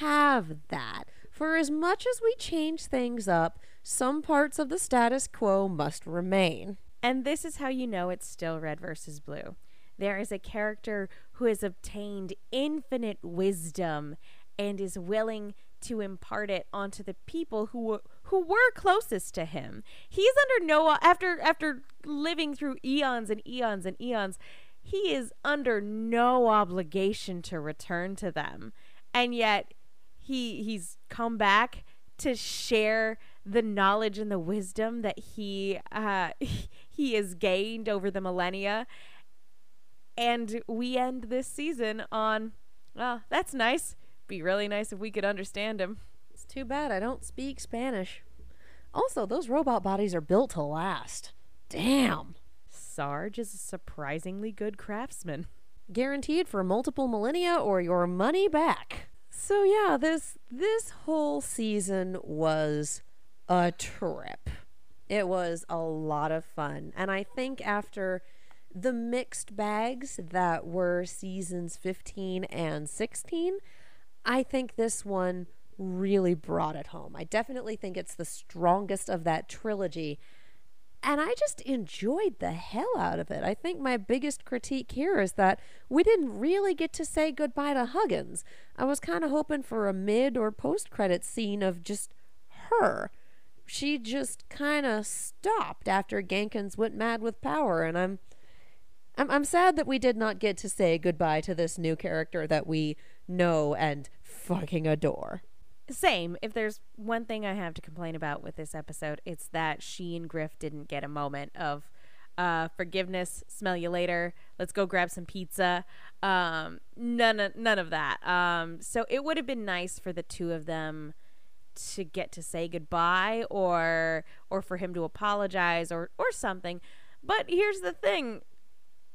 S1: have that. For as much as we change things up, some parts of the status quo must remain.
S2: And this is how you know it's still red versus blue. There is a character who has obtained infinite wisdom and is willing to impart it onto the people who were who were closest to him. He's under no after after living through eons and eons and eons, he is under no obligation to return to them. And yet he he's come back to share the knowledge and the wisdom that he uh, <laughs> he has gained over the millennia. And we end this season on, well, that's nice. Be really nice if we could understand him.
S1: It's too bad I don't speak Spanish. Also, those robot bodies are built to last. Damn.
S2: Sarge is a surprisingly good craftsman.
S1: Guaranteed for multiple millennia or your money back. So yeah, this this whole season was a trip. It was a lot of fun. And I think after the mixed bags that were seasons 15 and 16, I think this one really brought it home. I definitely think it's the strongest of that trilogy. And I just enjoyed the hell out of it. I think my biggest critique here is that we didn't really get to say goodbye to Huggins. I was kind of hoping for a mid or post credit scene of just her. She just kind of stopped after Genkins went mad with power, and I'm, I'm I'm sad that we did not get to say goodbye to this new character that we know and fucking adore.
S2: Same. If there's one thing I have to complain about with this episode, it's that she and Grif didn't get a moment of uh, forgiveness. Smell you later. Let's go grab some pizza. Um, none of none of that. Um, so it would have been nice for the two of them to get to say goodbye, or or for him to apologize, or or something. But here's the thing.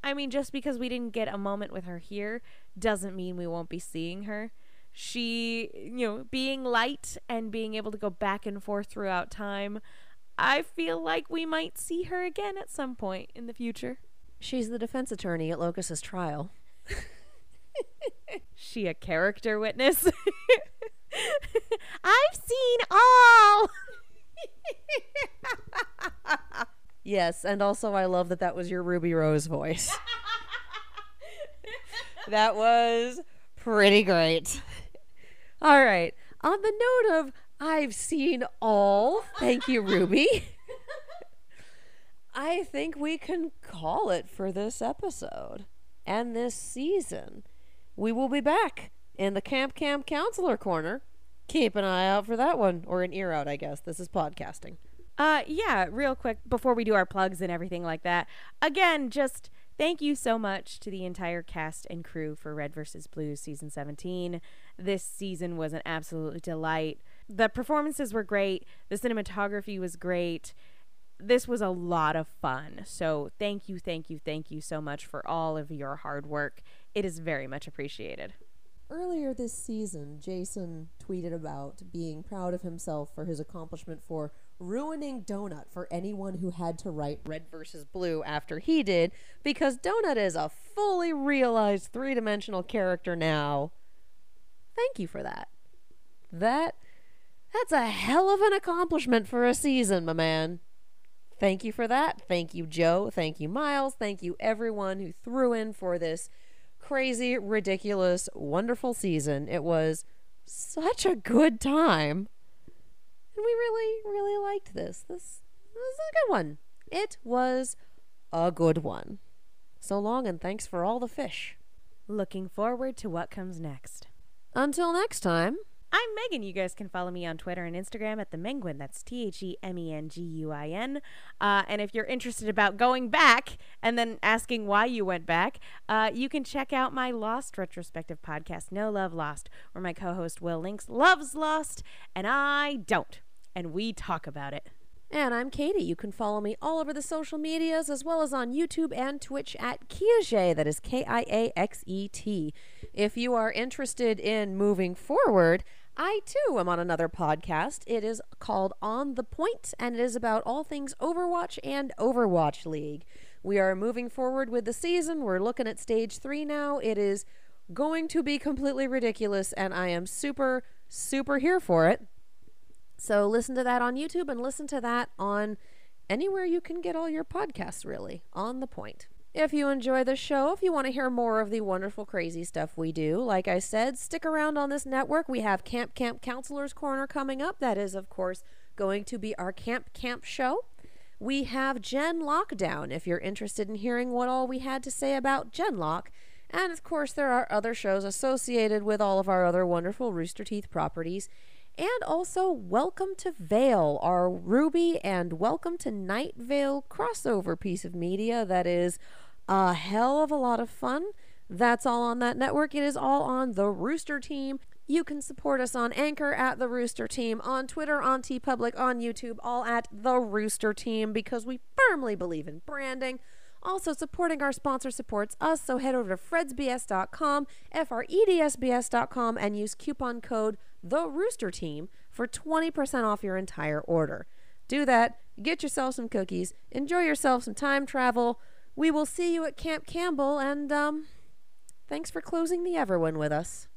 S2: I mean, just because we didn't get a moment with her here doesn't mean we won't be seeing her she, you know, being light and being able to go back and forth throughout time, I feel like we might see her again at some point in the future.
S1: She's the defense attorney at Locus's trial. <laughs>
S2: she a character witness? <laughs> I've seen all. <laughs>
S1: yes, and also I love that that was your Ruby Rose voice. that was pretty great. All right. On the note of I've seen all, thank you, Ruby. <laughs> I think we can call it for this episode and this season. We will be back in the Camp Camp Counselor Corner. Keep an eye out for that one, or an ear out, I guess. This is podcasting.
S2: Uh, yeah, real quick before we do our plugs and everything like that. Again, just Thank you so much to the entire cast and crew for Red vs. Blue season 17. This season was an absolute delight. The performances were great, the cinematography was great. This was a lot of fun. So, thank you, thank you, thank you so much for all of your hard work. It is very much appreciated.
S1: Earlier this season, Jason tweeted about being proud of himself for his accomplishment for ruining Donut for anyone who had to write Red versus Blue after he did, because Donut is a fully realized three dimensional character now. Thank you for that. That that's a hell of an accomplishment for a season, my man. Thank you for that. Thank you, Joe. Thank you, Miles. Thank you, everyone who threw in for this crazy, ridiculous, wonderful season. It was such a good time. And we really, really liked this. This, this was a good one. It was a good one. So long and thanks for all the fish.
S2: Looking forward to what comes next.
S1: Until next time.
S2: I'm Megan. You guys can follow me on Twitter and Instagram at the Menguin. That's T H E M E N G U I N. Uh, and if you're interested about going back and then asking why you went back, uh, you can check out my Lost retrospective podcast, No Love Lost, where my co-host Will Links loves Lost and I don't, and we talk about it.
S1: And I'm Katie. You can follow me all over the social medias as well as on YouTube and Twitch at Kiaxet. That is K I A X E T. If you are interested in moving forward, I too am on another podcast. It is called On the Point, and it is about all things Overwatch and Overwatch League. We are moving forward with the season. We're looking at stage three now. It is going to be completely ridiculous, and I am super, super here for it. So listen to that on YouTube and listen to that on anywhere you can get all your podcasts, really. On the Point. If you enjoy the show, if you want to hear more of the wonderful, crazy stuff we do, like I said, stick around on this network. We have Camp Camp Counselors Corner coming up. That is, of course, going to be our Camp Camp show. We have Gen Lockdown if you're interested in hearing what all we had to say about Gen Genlock. And of course, there are other shows associated with all of our other wonderful Rooster Teeth properties. And also, Welcome to Vale, our RWBY and Welcome to Night Vale crossover piece of media that is a hell of a lot of fun. That's all on that network. It is all on the Rooster Team. You can support us on Anchor at the Rooster Team, on Twitter, on TeePublic, on YouTube, all at the Rooster Team because we firmly believe in branding. Also, supporting our sponsor supports us, so head over to fredsbs.com, F R E D S B S.com, and use coupon code The Rooster Team for 20% off your entire order. Do that, get yourself some cookies, enjoy yourself some time travel. We will see you at Camp Campbell, and um, thanks for closing the Everwin with us.